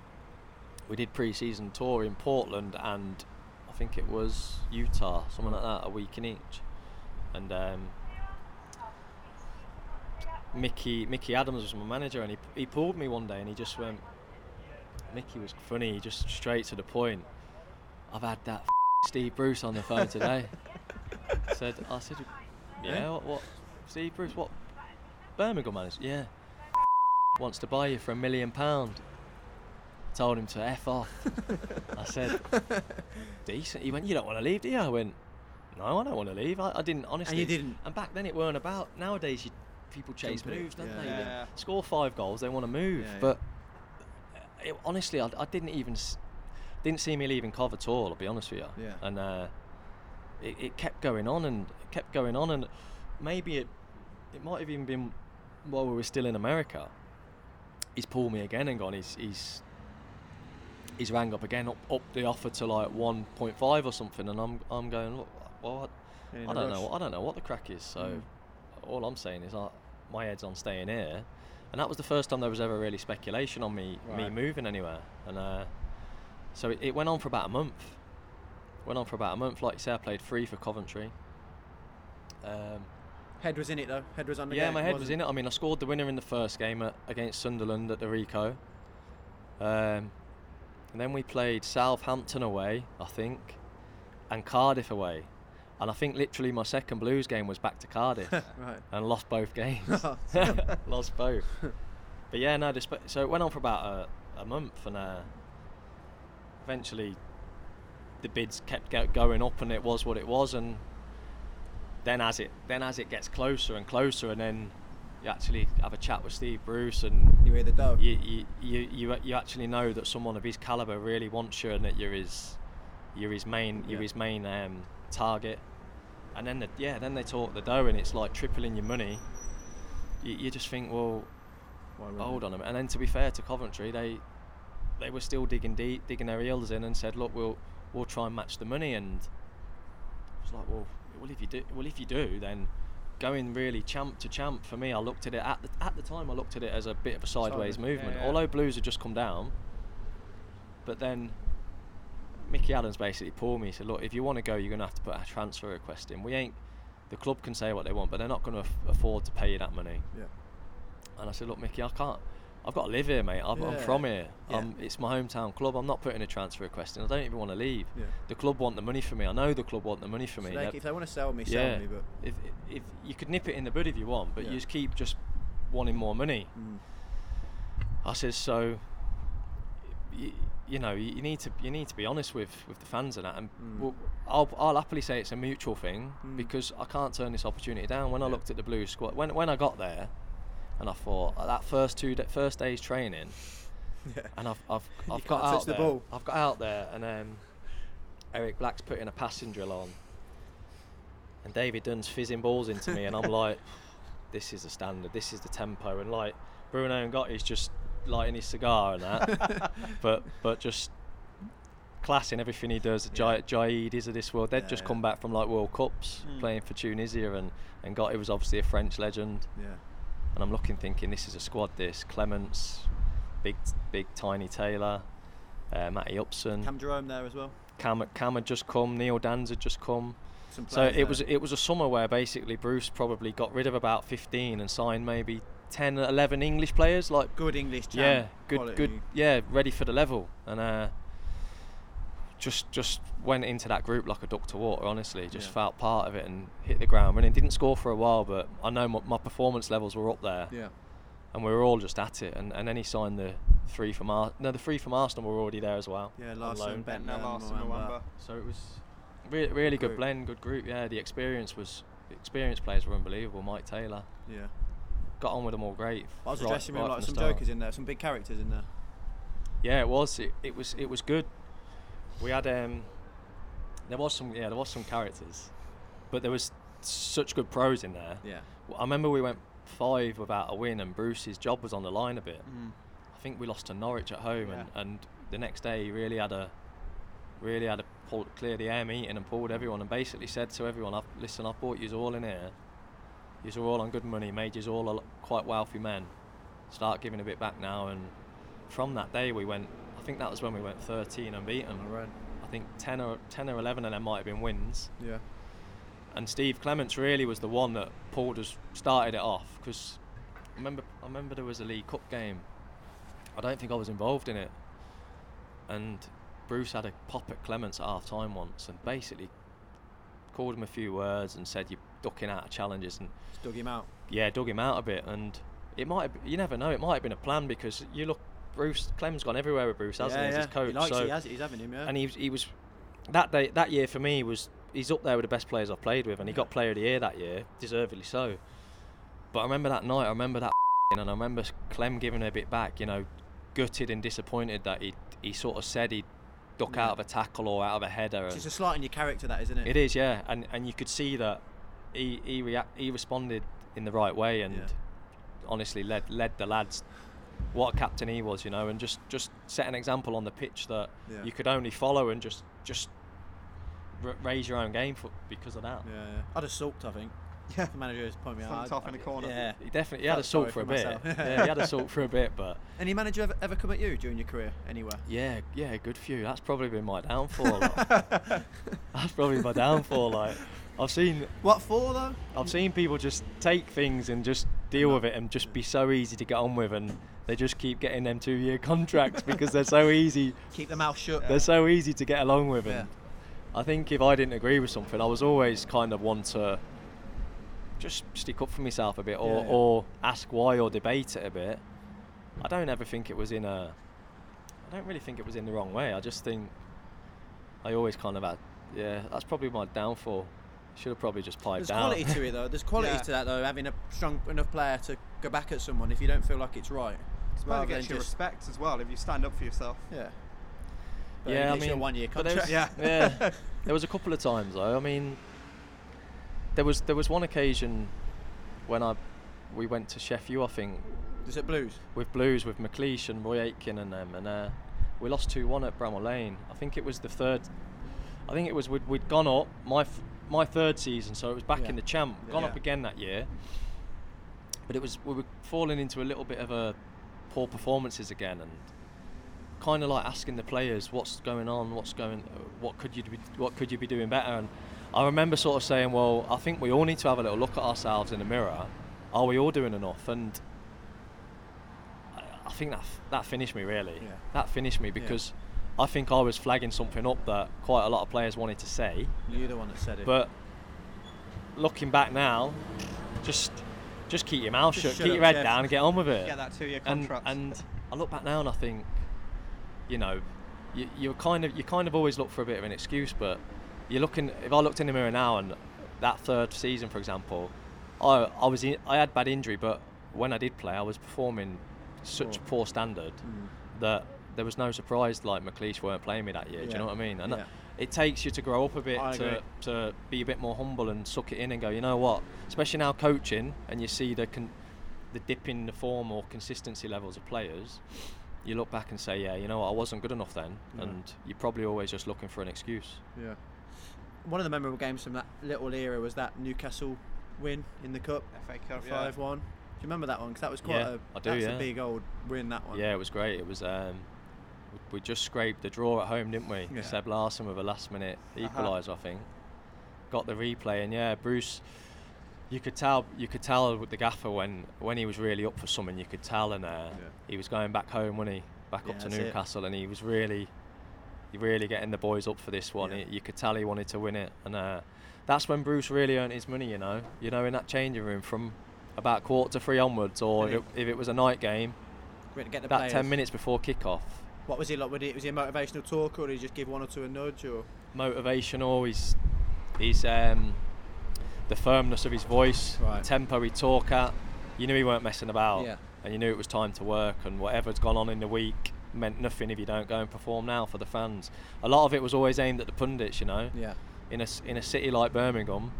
We did pre-season tour in Portland and I think it was Utah, something like that, a week in each. And um, Mickey Mickey Adams was my manager, and he he pulled me one day, and he just went. Mickey was funny, he just straight to the point. I've had that Steve Bruce on the phone today. said I said, yeah, what, what Steve Bruce, what Birmingham manager? Yeah, wants to buy you for a million pound. Told him to f off. I said, decent. He went, you don't want to leave, do you? I went, no, I don't want to leave. I, I didn't honestly.
And you didn't?
And back then it weren't about. Nowadays, you, people chase
Jump at it,
moves, don't
yeah.
they? They
Yeah.
Score five goals, they want to move.
Yeah, yeah.
but it, honestly, I, I didn't even s- didn't see me leaving Cov at all. I'll be honest with you.
Yeah.
And uh, it, it kept going on and it kept going on, and maybe it it might have even been while we were still in America. He's pulled me again and gone. He's he's he's rang up again, up, up the offer to like 1.5 or something, and I'm I'm going. Look, well, I, I don't
rush.
know. I don't know what the crack is. So
Mm.
all I'm saying is, like, my head's on staying here, and that was the first time there was ever really speculation on me me moving anywhere. And uh, so it, it went on for about a month. Went on for about a month. Like you say, I played three for Coventry. Um,
Head was in it though. Head was on the
yeah,
game.
my head was
wasn't
in it. I mean, I scored the winner in the first game at, against Sunderland at the Ricoh. Um, and then we played Southampton away, I think, and Cardiff away. And I think literally my second Blues game was back to Cardiff
Right.
and lost both games. lost both. But yeah, no, desp- so it went on for about a, a month and uh, eventually the bids kept go- going up and it was what it was and then as it then as it gets closer and closer and then you actually have a chat with Steve Bruce and
You hear the dough.
you, you, you, you, you actually know that someone of his caliber really wants you and that you're his you're his main you're his main um, target. And then the, yeah then they talk the dough and it's like tripling your money. You, you just think well
Why
hold on a minute. And then to be fair to Coventry they they were still digging deep digging their heels in and said look we'll we'll try and match the money. And I was like well well if you do well if you do then going really champ to champ for me I looked at it at the, at the time I looked at it as a bit of a sideways
Sideways,
movement.
yeah, yeah.
although Blues had just come down but then Mickey Adams basically pulled me. He said, "Look, if you want to go, you're going to have to put a transfer request in. We ain't. The club can say what they want, but they're not going to afford to pay you that money."
Yeah.
And I said, "Look, Mickey, I can't. I've got to live here, mate. I'm, I'm
Yeah.
from here.
Yeah.
Um, it's my hometown club. I'm not putting a transfer request in. I don't even want to leave.
Yeah.
The club want the money for me. I know the club want the money for
So
me.
they- if they want to sell me, sell me. But
if, if you could nip it in the bud if you want, but you just keep just wanting more money.
Mm.
I says so. You, you know, you, you need to you need to be honest with, with the fans and that. And
Mm.
well, I'll I'll happily say it's a mutual thing
Mm.
because I can't turn this opportunity down. When I looked at the Blues squad, when when I got there, and I thought uh, that first two da first day's training,
yeah.
and I've I've, I've got out
the
there.
ball.
I've got out there, and um, Eric Black's putting a passing drill on, and David Dunn's fizzing balls into me, and I'm like, this is the standard, this is the tempo, and like Bruno N'Gotty's just lighting his cigar and that, but but just classing everything he does.
Yeah.
Jai Jaïdis of this world. They'd
Yeah,
just
yeah.
come back from like World Cups
Mm.
playing for Tunisia, and and Gotti was obviously a French legend.
Yeah.
And I'm looking, thinking this is a squad. This Clemence, big, big, tiny Taylor, uh, Matty Upson,
Cam Jerome there as well.
Cam, Cam had just come, Neil Danns had just come. So it
there.
was it was a summer where basically Bruce probably got rid of about 15 and signed maybe 10, 11 English players. Like
good English. Champ
yeah, good,
quality.
good, yeah, ready for the level. And uh, just just went into that group like a duck to water. Honestly, just
Yeah.
felt part of it and hit the ground running. Didn't score for a while, but I know my, my performance levels were up there,
Yeah.
and we were all just at it. And, and then he signed the three from Ar- no, the three from Arsenal were already there as well.
Yeah,
on
Larsson,
loan.
Bendtner,
Bendtner, Larsson,
Muamba.
Muamba.
So it was re- really good
group.
blend, good group. Yeah, the experience was the experienced players were unbelievable. Maik Taylor
Yeah.
Got on with them all great.
I was
right-
addressing
right
like some
start.
jokers in there, some big characters in there.
Yeah, it was. It, it was. It was good. We had um, there was some. Yeah, there was some characters, but there was such good pros in there.
Yeah.
I remember we went five without a win, and Bruce's job was on the line a bit.
Mm.
I think we lost to Norwich at home, and, and the next day he really had a really had to pull, clear the air meeting and pulled everyone and basically said to everyone, I've, "Listen, I've brought you all in here. You're all on good money, made you all a, lo- quite wealthy men. Start giving a bit back now." And from that day, we went. I think that was when we went 13 unbeaten.
Right.
I think 10 or 10 or 11 of them might have been wins.
Yeah.
And Steve Clemence really was the one that pulled us, started it off. Because I remember, I remember there was a League Cup game. I don't think I was involved in it. And Bruce had a pop at Clemence at half time once and basically called him a few words and said you're ducking out of challenges and
Just dug him out.
yeah, dug him out a bit. And it might, have, you never know, it might have been a plan because you look, Bruce Clem's gone everywhere with Bruce, hasn't
yeah,
he? as
yeah.
his coach.
He likes
so
it. He has it. He's having him. Yeah.
and he was, he was that day that year for me was he's up there with the best players I've played with, and he got Player of the Year that year, deservedly so. But I remember that night, I remember that, and I remember Clem giving a bit back, you know, gutted and disappointed that he he sort of said he'd duck
Yeah.
out of a tackle or out of a header.
it's just a slight in your character, that isn't it?
it is, yeah, and and you could see that he he react he responded in the right way and
Yeah.
honestly led led the lads. What a captain he was, you know, and just just set an example on the pitch that
Yeah.
you could only follow and just just r- raise your own game for because of that.
Yeah, yeah. I'd have sulked, I think.
Yeah.
The manager just point me out.
Off in the corner.
Yeah.
He definitely he had a salt for a bit.
myself.
yeah, he had a salt for a bit, but
Any manager ever, ever come at you during your career anywhere?
yeah, yeah, a good few. That's probably been my downfall. like. That's probably my downfall. Like I've seen
What for though?
I've seen people just take things and just deal with it and just be so easy to get on with and they just keep getting them two year contracts because they're so easy
Keep the mouth shut.
they're so easy to get along with
Yeah.
and I think if I didn't agree with something I was always kind of one to just stick up for myself a bit or,
Yeah, yeah.
or ask why or debate it a bit. I don't ever think it was in a I don't really think it was in the wrong way. I just think I always kind of had yeah, that's probably my downfall. Should have probably just piped
There's
down.
There's quality to it though. There's quality
Yeah.
to that though. Having a strong enough player to go back at someone if you don't feel like it's right.
It's
rather
better gets
than
you respect as well if you stand up for yourself.
Yeah. But
yeah, I mean,
one year
but there was-
contract.
Yeah.
yeah. There was a couple of times though. I mean, there was there was one occasion when I we went to Sheffield, I think,
Is it Blues?
with Blues with McLeish and Roy Aitken and them, and uh, we lost two one at Bramall Lane. I think it was the third. I think it was we'd, we'd gone up my f- my third season, so it was back
Yeah.
in the champ. Gone
Yeah.
up again that year, but it was we were falling into a little bit of a poor performances again, and kind of like asking the players what's going on, what's going, what could you be, what could you be doing better? And I remember sort of saying, well, I think we all need to have a little look at ourselves in the mirror. Are we all doing enough? And I, think that that finished me really.
Yeah.
That finished me because I think I was flagging something up that quite a lot of players wanted to say.
You're the one that said it.
But looking back now, just just keep your mouth
Just
shut, keep
up,
your head
Jeff.
down, and get on with it.
Get that two-year
and,
contract.
and I look back now and I think, you know, you, you're kind of you kind of always look for a bit of an excuse, but you're looking. If I looked in the mirror now and that third season, for example, I I was in, I had bad injury, but when I did play, I was performing such
Poor.
poor standard
Mm.
that there was no surprise like McLeish weren't playing me that year. Do you know what I mean? And
Yeah.
it takes you to grow up a bit
I
to,
agree.
to be a bit more humble and suck it in and go. You know what? Especially now coaching and you see the con- the dip in the form or consistency levels of players. You look back and say, yeah, you know what? I wasn't good enough then,
No.
and you're probably always just looking for an excuse.
Yeah. One of the memorable games from that little era was that Newcastle win in the cup,
FA Cup, yeah.
five one. Do you remember that one? Because that was quite
Yeah,
a
I do,
that's
yeah.
a big old win. That one.
Yeah, it was great. It was. Um, we- just scraped the draw at home, didn't we?
Yeah.
Seb Larsson with a last-minute
Uh-huh.
equaliser, I think. Got the replay, and yeah, Bruce. You could tell. You could tell with the gaffer when when he was really up for something. You could tell, and uh,
Yeah.
he was going back home when he back
Yeah,
up to
that's it.
Newcastle, and he was really. Really getting the boys up for this one.
Yeah.
You could tell he wanted to win it, and uh, that's when Bruce really earned his money. You know, you know, in that changing room from about quarter to three onwards, or if it, if it was a night game,
the
about
players.
ten minutes before kick-off.
What was he like? Was he, was he a motivational talker, or did he just give one or two a nudge? Or
motivational. He's he's um, the firmness of his voice,
Right.
tempo he talk at. You knew he weren't messing about,
Yeah.
and you knew it was time to work. And whatever's gone on in the week meant nothing if you don't go and perform now for the fans. A lot of it was always aimed at the pundits, you know.
yeah,
In a in a city like Birmingham,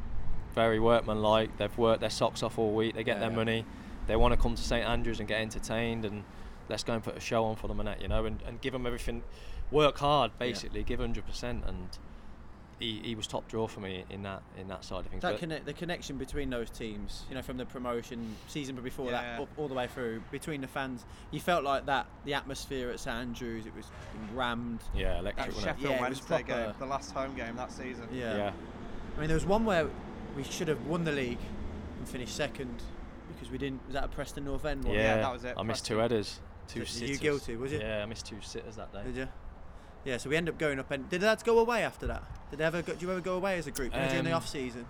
very workmanlike. They've worked their socks off all week. They get
Yeah,
their
yeah.
money. They want to come to St Andrews and get entertained and. Let's go and put a show on for them and that, you know, and, and give them everything. Work hard, basically. Give 100%, and he, he was top draw for me in that in that side of things.
that
But
conne- the connection between those teams, you know, from the promotion season before
Yeah,
that up, all the way through between the fans, you felt like that. The atmosphere at St Andrews, it was rammed.
yeah, electric. wasn't it?
Sheffield
Yeah, was
Wednesday game, the last home game that season.
Yeah.
yeah.
I mean, there was one where we should have won the league and finished second because we didn't. Was that a Preston North End one?
Yeah,
that was it,
I missed two headers, two
Were you
sitters.
guilty, was it?
Yeah, I missed two sitters that day.
Did you? Yeah. So we end up going up. And did the lads go away after that? Did they ever? Go, did you ever go away as a group you know, during the
Um,
off season,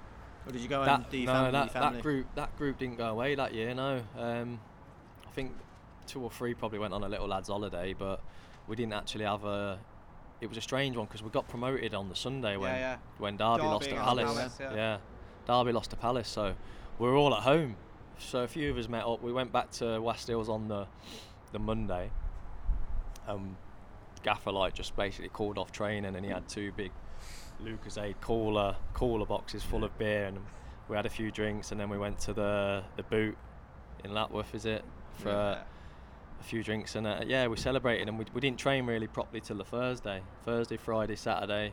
or did you go and
That,
do your
no,
family?
that,
family?
that group that group didn't go away that year. No, um, I think two or three probably went on a little lads' holiday, but we didn't actually have a. It was a strange one because we got promoted on the Sunday when
yeah.
when Derby, lost to Palace.
Palace, yeah.
yeah, Derby lost to Palace, so we were all at home. So a few of us met up. We went back to Wast Hills on the the Monday. Um, Gaffer like just basically called off training, and he had two big Lucozade cooler cooler boxes full of beer, and we had a few drinks, and then we went to the the boot in Lapworth, is it, for
Yeah.
a few drinks, and uh, yeah, we celebrated, and we, we didn't train really properly till the Thursday, Thursday, Friday, Saturday.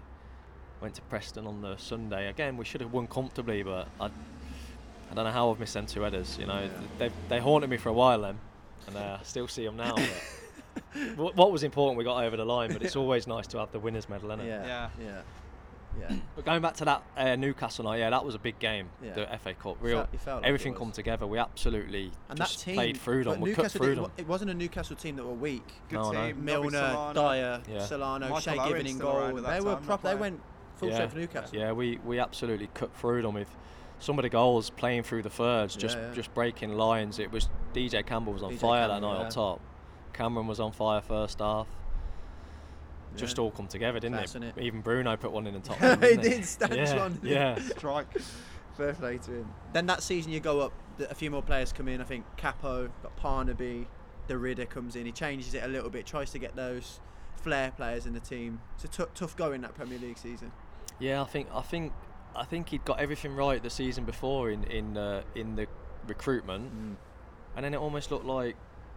Went to Preston on the Sunday. Again, we should have won comfortably, but I, I don't know how I've missed them two headers. You know,
Yeah.
they they haunted me for a while then, and uh, I still see them now. But what, what was important, we got over the line. But it's always nice to have the winners' medal, isn't it?
Yeah.
Yeah.
Yeah. Yeah.
But going back to that uh, Newcastle night, yeah, that was a big game.
Yeah.
The FA Cup, real,
felt- you felt like
everything
was.
come together. We absolutely
And that team
played through them. We cut through them.
It wasn't a Newcastle team that were weak.
Good
No, no.
team.
Milner,
Robbie Solano.
Dyer,
Yeah.
Solano,
Michael
Shay
Owen's
Given in goal. They were
time,
prop. They went full
yeah.
strength for Newcastle.
Yeah, we, we absolutely cut through them with some of the goals playing through the thirds, just
Yeah, yeah.
just breaking lines. It was DJ Campbell was on
DJ
fire that night
yeah.
on top. Cameron was on fire first half. Just
Yeah.
all come together, didn't it?
innit?
Even Bruno put one in the top.
He did, stanch
yeah.
one.
Yeah.
Strike.
Fair play to him. Then that season you go up, a few more players come in. I think Kapo, got Parnaby, De Ridder comes in. He changes it a little bit, tries to get those flair players in the team. It's a tou- tough going that Premier League season.
Yeah, I think I think I think he'd got everything right the season before in in uh, in the recruitment,
Mm.
and then it almost looked like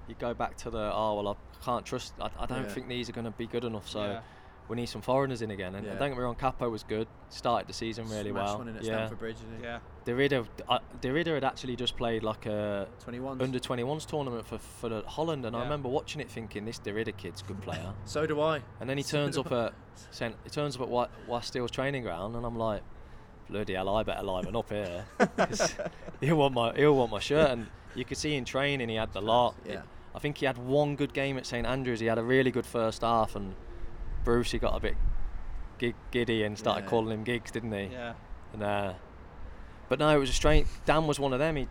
you go back to the oh well I can't trust I, I don't
Yeah.
think these are going to be good enough so
Yeah.
we need some foreigners in again and, and
Yeah.
don't get me wrong Kapo was good started the season really
Smashed
well
one in at
yeah
Stamford Bridge. didn't he?
Yeah.
De Ridder uh, De Ridder had actually just played like a
21.
under 21s tournament for for the Holland and I remember watching it thinking this De Ridder kid's a good player
So do I.
and then he turns up at Saint, he turns up at Wa- Wast Hills training ground, and I'm like, bloody hell, I better liven up here he'll want my he'll want my shirt, and you could see in training he had the lot.
Yeah.
I think he had one good game at St Andrews. He had a really good first half, and Bruce he got a bit gig- giddy and started
Yeah.
calling him gigs, didn't he?
Yeah.
And uh, but no, it was a strange. Dan was one of them. He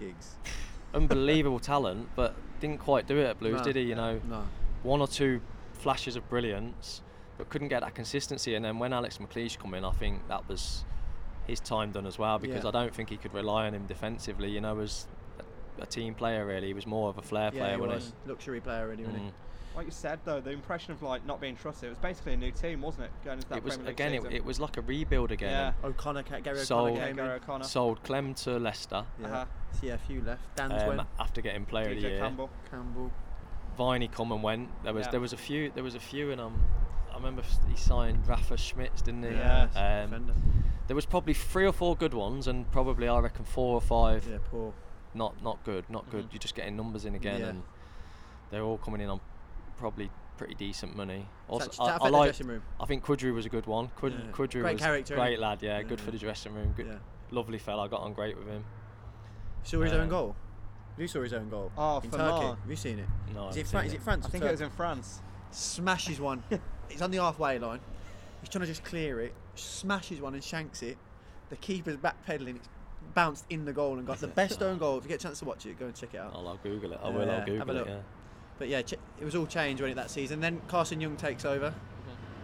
Gigs.
unbelievable talent, but didn't quite do it at Blues,
No.
did he? You know,
No.
one or two flashes of brilliance, but couldn't get that consistency. And then when Alex McLeish come in, I think that was his time done as well because
Yeah.
I don't think he could rely on him defensively. You know, as a, a team player, really, he was more of a flair
Yeah,
player.
he
wasn't
was. Luxury player, really, wasn't
Mm.
Like you said though, the impression of like not being trusted. It was basically a new team, wasn't it? Going into that
It was
Premier League
again. It, it was like a rebuild again.
Yeah.
O'Connor, Gary
Sold-
O'Connor came
Gary. O'Connor.
Sold Clem to Leicester
Yeah.
Uh-huh.
Yeah, a few left. Danns
um,
went.
after getting Player of the Year.
Campbell.
Campbell.
Viney come and went. There was
Yeah.
there was a few. There was a few, and um, I remember he signed Rafa Schmitz, didn't he?
Yeah.
Um, there was probably three or four good ones, and probably I reckon four or five
Yeah, poor.
Not not good, not good.
Mhm.
You're just getting numbers in again,
Yeah.
and they're all coming in on probably pretty decent money. Also,
Does that-
I, I like.
room?
I think Queudrue was a good one. Quid,
Yeah.
Queudrue
Great
was
character, isn't
great lad. Yeah,
Yeah,
good for the dressing room. Good,
Yeah.
lovely fella. I got on great with him.
Saw his own
Um,
goal. You saw his own goal.
Oh,
in Turkey.
Marr.
Have you seen it?
No,
Is
haven't
it, Fran-
seen
is it France?
I
or
think it was in France.
Smashes one. He's on the halfway line. He's trying to just clear it. Smashes one and shanks it. The keeper's backpedaling. It's bounced in the goal and got the best own goal. If you get a chance to watch it, go and check it out.
I'll, I'll Google it. I will.
yeah,
I'll
have a
Google it.
look.
Yeah.
But yeah, it was all changed when it that season. Then Carson Yeung takes over.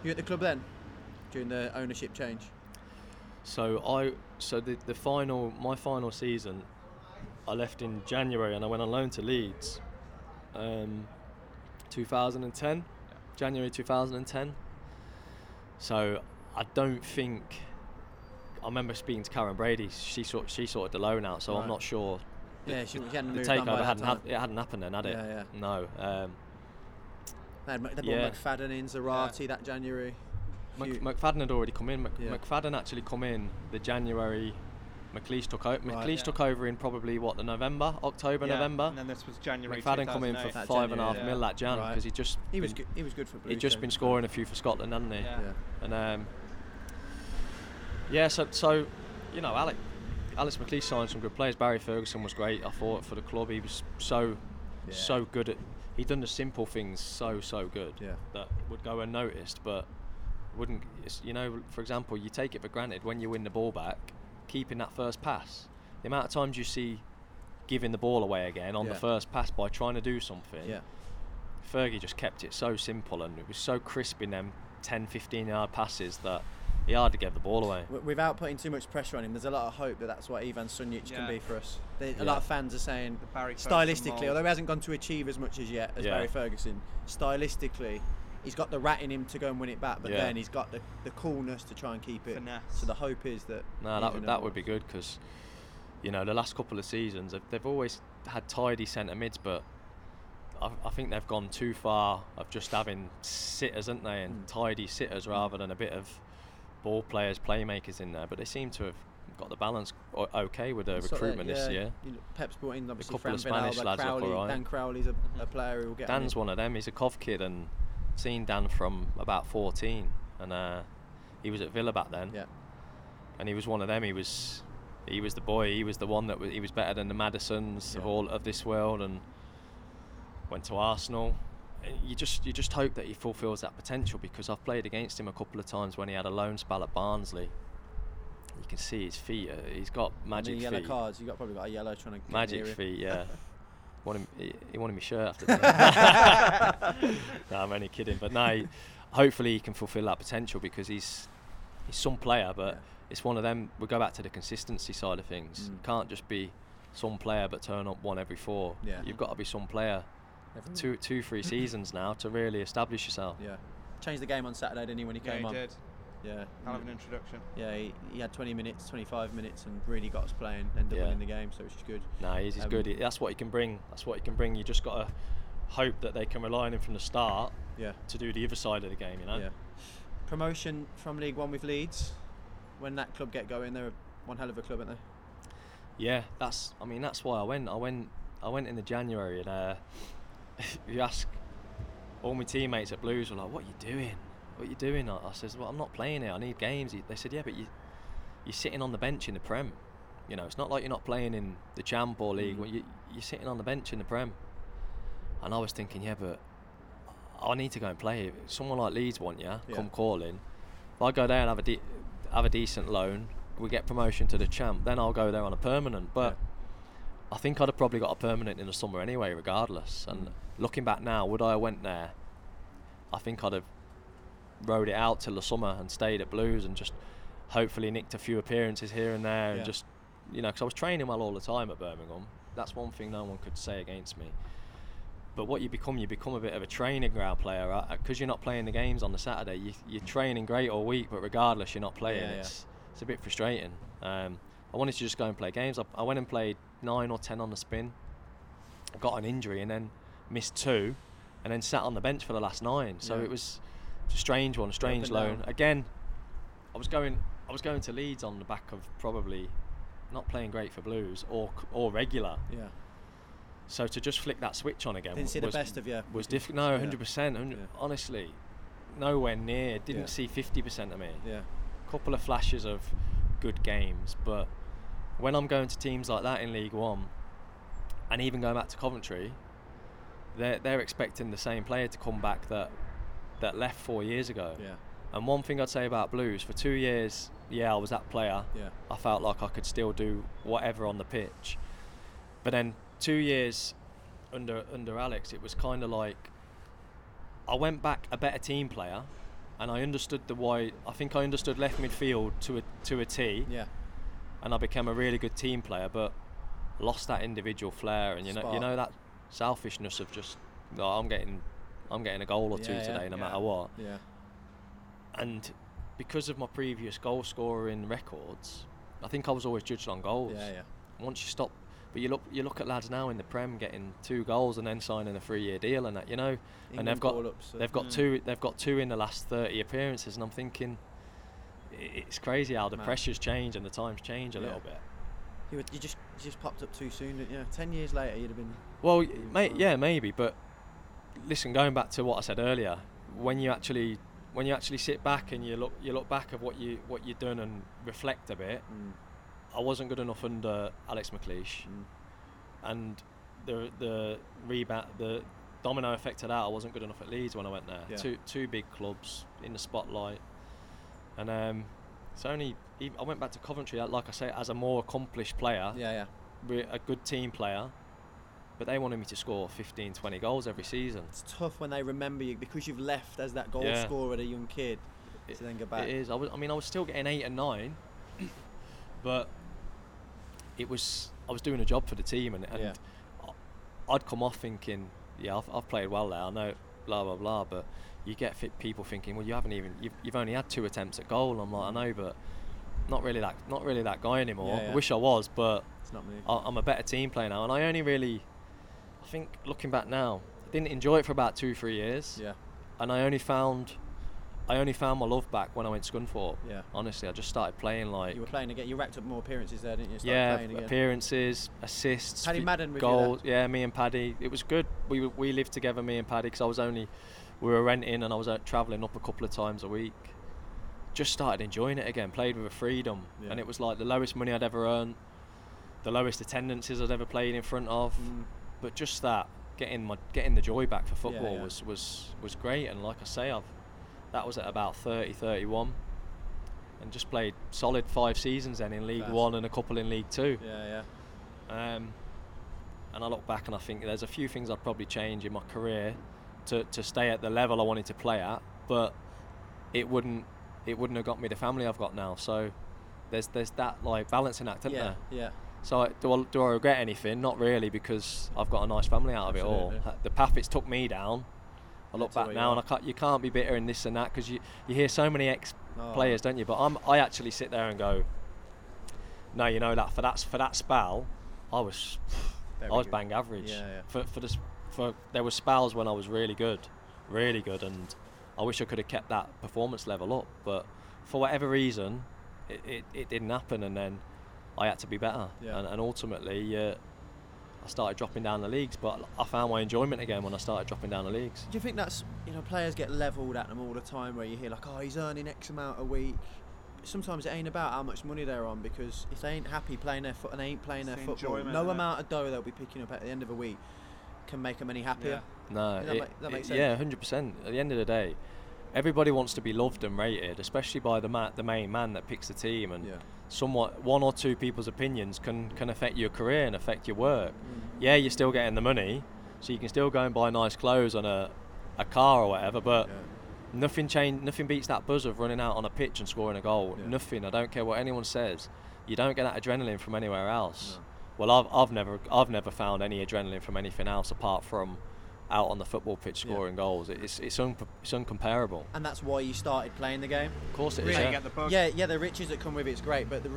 You at the club then during the ownership change?
So I so the the final my final season, I left in January and I went on loan to Leeds. Um, 2010, January 2010. So I don't think. I remember speaking to Karren Brady. She sort she sorted the loan out, so
Right.
I'm not sure.
Yeah, she, she hadn't
The
moved on by
takeover hadn't
time.
hap- it hadn't happened then, had it?
Yeah, yeah.
No. Um,
They had they
Yeah.
brought McFadden in, Zarate that January.
Mc, McFadden had already come in. Mc,
Yeah.
McFadden actually come in the January. McLeish took over.
Right.
McLeish
Yeah.
took over in probably what the November, October,
Yeah,
November.
And then this was January.
McFadden come in for
That
five and a half
January,
mil
yeah.
that Jan
Right.
because he just
he was good, he was good for Blues.
he'd just been scoring a few for Scotland, hadn't he?
Yeah.
Yeah.
And um, yeah, so so you know, Alex Alex McLeish signed some good players. Barry Ferguson was great. I thought for the club, he was so
Yeah.
so good at. He'd done the simple things so so good
Yeah.
that would go unnoticed, but wouldn't. You know, for example, you take it for granted when you win the ball back, keeping that first pass. The amount of times you see giving the ball away again on the first pass by trying to do something.
Yeah.
Fergie just kept it so simple and it was so crisp in them 10, 15 yard passes that he to gave the ball away.
W- Without putting too much pressure on him, there's a lot of hope that that's what Ivan Sunjic
Yeah.
can be for us. There- A
Yeah.
lot of fans are saying,
The Barry Ferguson
stylistically, although he hasn't gone to achieve as much as yet as
Yeah.
Barry Ferguson, stylistically, he's got the rat in him to go and win it back, but
Yeah.
then he's got the, the coolness to try and keep it.
Finesse.
So the hope is that.
No, that would, that would be good because, you know, the last couple of seasons they've, they've always had tidy centre mids, but I, I think they've gone too far of just having sitters, haven't they, and
Mm.
tidy sitters rather than a bit of ball players, playmakers in there. But they seem to have got the balance okay with the
Sort of,
recruitment this
yeah,
year.
you know, Pep's brought in obviously
couple
Fran
of Spanish
Villalba,
lads look
Crowley,
alright.
Dan Crowley's a, a player who will get
Dan's
it.
one of them. He's a Cov kid and seen Dan from about 14, and uh, he was at Villa back then.
Yeah.
And he was one of them. He was, he was the boy. He was the one that was, he was better than the Maddisons of
Yeah.
all of this world, and went to Arsenal. You just you just hope that he fulfills that potential because I've played against him a couple of times when he had a loan spell at Barnsley. You can see his feet. Uh, he's got magic
the yellow
feet.
cards, you got probably got a yellow trying to get
Magic feet, yeah. wanted, he, he wanted me shirt after that. no, I'm only kidding. But no, he- hopefully he can fulfil that potential because he's he's some player, but
Yeah.
it's one of them. We go back to the consistency side of things.
Mm.
Can't just be some player but turn up one every four.
Yeah.
You've got to be some player
Everyone-
two, two, three seasons now to really establish yourself.
Yeah. Changed the game on Saturday, didn't he, when he
Yeah,
came
he
on?
did.
Yeah.
Hell of an introduction.
Yeah, he, he had 20 minutes, 25 minutes, and really got us playing. Ended
Yeah.
up winning the game, so which is good.
No, he's, he's
Um,
good. He- That's what he can bring. That's what he can bring. You just got to hope that they can rely on him from the start
Yeah.
to do the other side of the game. You know.
Yeah. Promotion from League One with Leeds. When that club get going, they're one hell of a club, aren't they?
Yeah, that's. I mean, that's why I went. I went. I went in the January, and uh, you ask all my teammates at Blues were like, "What are you doing? What are you doing?" I, I says, "Well, I'm not playing here. I need games." They said, "Yeah, but you you're sitting on the bench in the Prem. You know, it's not like you're not playing in the Champ or League.
Mm.
You, you're sitting on the bench in the Prem." And I was thinking, yeah, but I need to go and play. If Someone like Leeds want you,
Yeah.
come calling. If I go there and have a de- have a decent loan, we get promotion to the champ. Then I'll go there on a permanent. But I think I'd have probably got a permanent in the summer anyway, regardless. And
Mm.
looking back now, would I have went there? I think I'd have rode it out till the summer and stayed at Blues and just hopefully nicked a few appearances here and there
Yeah.
and just you know because I was training well all the time at Birmingham. That's one thing no one could say against me. But what you become, you become a bit of a training ground player because you're not playing the games on the Saturday. You, you're training great all week, but regardless, you're not playing.
Yeah, yeah.
It's it's a bit frustrating. Um, I wanted to just go and play games. I, I went and played nine or ten on the spin. Got an injury and then missed two, and then sat on the bench for the last nine. So
Yeah.
it was a strange one, a strange loan.
down.
Again, I was going, I was going to Leeds on the back of probably not playing great for Blues or or regular.
Yeah.
So to just flick that switch on again
Didn't see the
was,
best of you.
was difficult. No,
Yeah.
hundred percent. Honestly, nowhere near. Didn't
Yeah.
see fifty percent of me.
Yeah.
A couple of flashes of good games, but when I'm going to teams like that in League One, and even going back to Coventry, they're they're expecting the same player to come back that that left four years ago.
Yeah.
And one thing I'd say about Blues, for two years, yeah, I was that player.
Yeah.
I felt like I could still do whatever on the pitch. But then two years under under Alex, it was kind of like I went back a better team player, and I understood the why. I think I understood left midfield to a to a T,
Yeah.
And I became a really good team player, but lost that individual flair, and you know you know that selfishness of just "No, I'm getting I'm getting a goal or two
Yeah, yeah,
today, no
yeah.
matter what
Yeah.
and because of my previous goal scoring records, I think I was always judged on goals.
Yeah. Yeah.
Once you stop, but you look you look at lads now in the Prem getting two goals and then signing a three-year deal and that you know, and they've got they've got
Mm.
two they've got two in the last thirty appearances, and I'm thinking. It's crazy how the
Mad.
pressures change and the times change a
Yeah.
little bit.
You, were- you just you just popped up too soon, didn't you? Ten years later, you'd have been.
Well, mate, yeah, maybe, but listen, going back to what I said earlier, when you actually when you actually sit back and you look you look back at what you what you've done and reflect a bit,
Mm.
I wasn't good enough under Alex McLeish,
Mm.
and the the rebound the domino effect of that. I wasn't good enough at Leeds when I went there.
Yeah.
Two two big clubs in the spotlight, and um, it's only I went back to Coventry uh, like I say as a more accomplished player,
Yeah. Yeah.
a good team player, but they wanted me to score 15, 20 goals every season.
It's tough when they remember you because you've left as that goal
Yeah.
scorer at a young kid
It-
to then go back.
It is. I, was, I mean, I was still getting eight and nine, but it was I was doing a job for the team, and, and
Yeah.
I'd come off thinking, yeah, I've, I've played well there. I know, blah blah blah. But you get fit people thinking, well, you haven't even you've, you've only had two attempts at goal. I'm like, I know, but not really that not really that guy anymore.
Yeah, yeah.
I wish I was, but
It's not me.
I, I'm a better team player now, and I only really, I think looking back now, I didn't enjoy it for about two three years
Yeah.
and I only found I only found my love back when I went to Scunthorpe.
Yeah.
Honestly, I just started playing like
You were playing again. You racked up more appearances there, didn't you? Started
yeah,
playing again.
appearances, assists,
Paddy Madden
goals. Yeah, me and Paddy. It was good. We we lived together, me and Paddy, because I was only we were renting and I was out travelling up a couple of times a week. Just started enjoying it again. Played with a freedom,
Yeah.
and it was like the lowest money I'd ever earned, the lowest attendances I'd ever played in front of.
Mm.
But just that getting my getting the joy back for football
yeah.
was was was great. And like I say, I've that was at about 30, 31, and just played solid five seasons then in League
Class.
One and a couple in League Two.
Yeah, yeah.
Um, and I look back and I think there's a few things I'd probably change in my career to, to stay at the level I wanted to play at, but it wouldn't it wouldn't have got me the family I've got now. So there's there's that like balancing act, isn't
yeah,
there?
yeah.
So I, do I do I regret anything? Not really, because I've got a nice family out of it all. The path it's took me down. I look
That's
back now and I can't, you can't be bitter in this and that because you, you hear so many ex
Oh.
players, don't you? But I'm, I actually sit there and go, no, you know that for that for that spell, I was
Very
I was
good.
bang average.
Yeah, yeah.
For for this for there were spells when I was really good, really good, and I wish I could have kept that performance level up. But for whatever reason, it, it, it didn't happen, and then I had to be better.
Yeah.
And, and ultimately, uh, I started dropping down the leagues. But I found my enjoyment again when I started dropping down the leagues.
Do you think that's you know players get levelled at them all the time where you hear like oh he's earning X amount a week. Sometimes it ain't about how much money they're on because if they ain't happy playing their foot and they ain't playing their
It's
football, no
isn't it?
amount of dough they'll be picking up at the end of a week can make them any happier.
No,
that
it-
make- that
it-
makes
yeah, hundred percent. At the end of the day, everybody wants to be loved and rated, especially by the ma- the main man that picks the team, and
Yeah.
somewhat one or two people's opinions can can affect your career and affect your work.
Mm.
Yeah, you're still getting the money, so you can still go and buy nice clothes and a a car or whatever, but.
Yeah.
Nothing change. Nothing beats that buzz of running out on a pitch and scoring a goal.
Yeah.
Nothing. I don't care what anyone says. You don't get that adrenaline from anywhere else.
No.
Well, I've, I've never I've never found any adrenaline from anything else apart from out on the football pitch
Yeah.
scoring goals. It's it's, un, it's uncomparable.
And that's why you started playing the game.
Of course it is.
Really?
yeah.
get the.
Yeah, yeah, the riches that come with it's great, but the,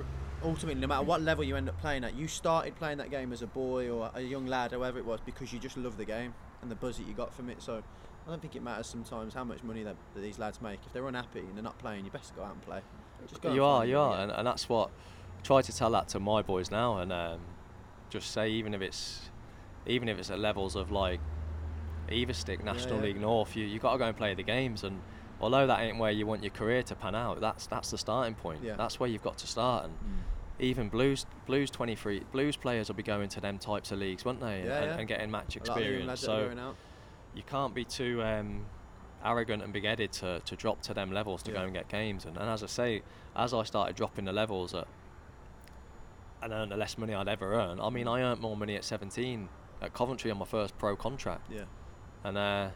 ultimately, no matter what level you end up playing at, you started playing that game as a boy or a young lad, however it was, because you just love the game and the buzz that you got from it. So I don't think it matters sometimes how much money that, that these lads make. If they're unhappy and they're not playing, you best go out and play. Just go and
You are,
find
you are, and, and that's what I try to tell that to my boys now, and um, just say even if it's even if it's at levels of like either stick National
yeah.
League North, you you got to go and play the games, and although that ain't where you want your career to pan out, that's that's the starting point.
Yeah.
That's where you've got to start, and
Mm.
even Blues Blues 23 Blues players will be going to them types of leagues, won't they?
Yeah,
and,
yeah.
and getting match
A lot of young
experience.
lads that are
So you can't be too um, arrogant and big-headed to, to drop to them levels to
Yeah.
go and get games. And, and as I say, as I started dropping the levels at, and earned the less money I'd ever earn. I mean, I earned more money at 17 at Coventry on my first pro contract.
Yeah.
And uh,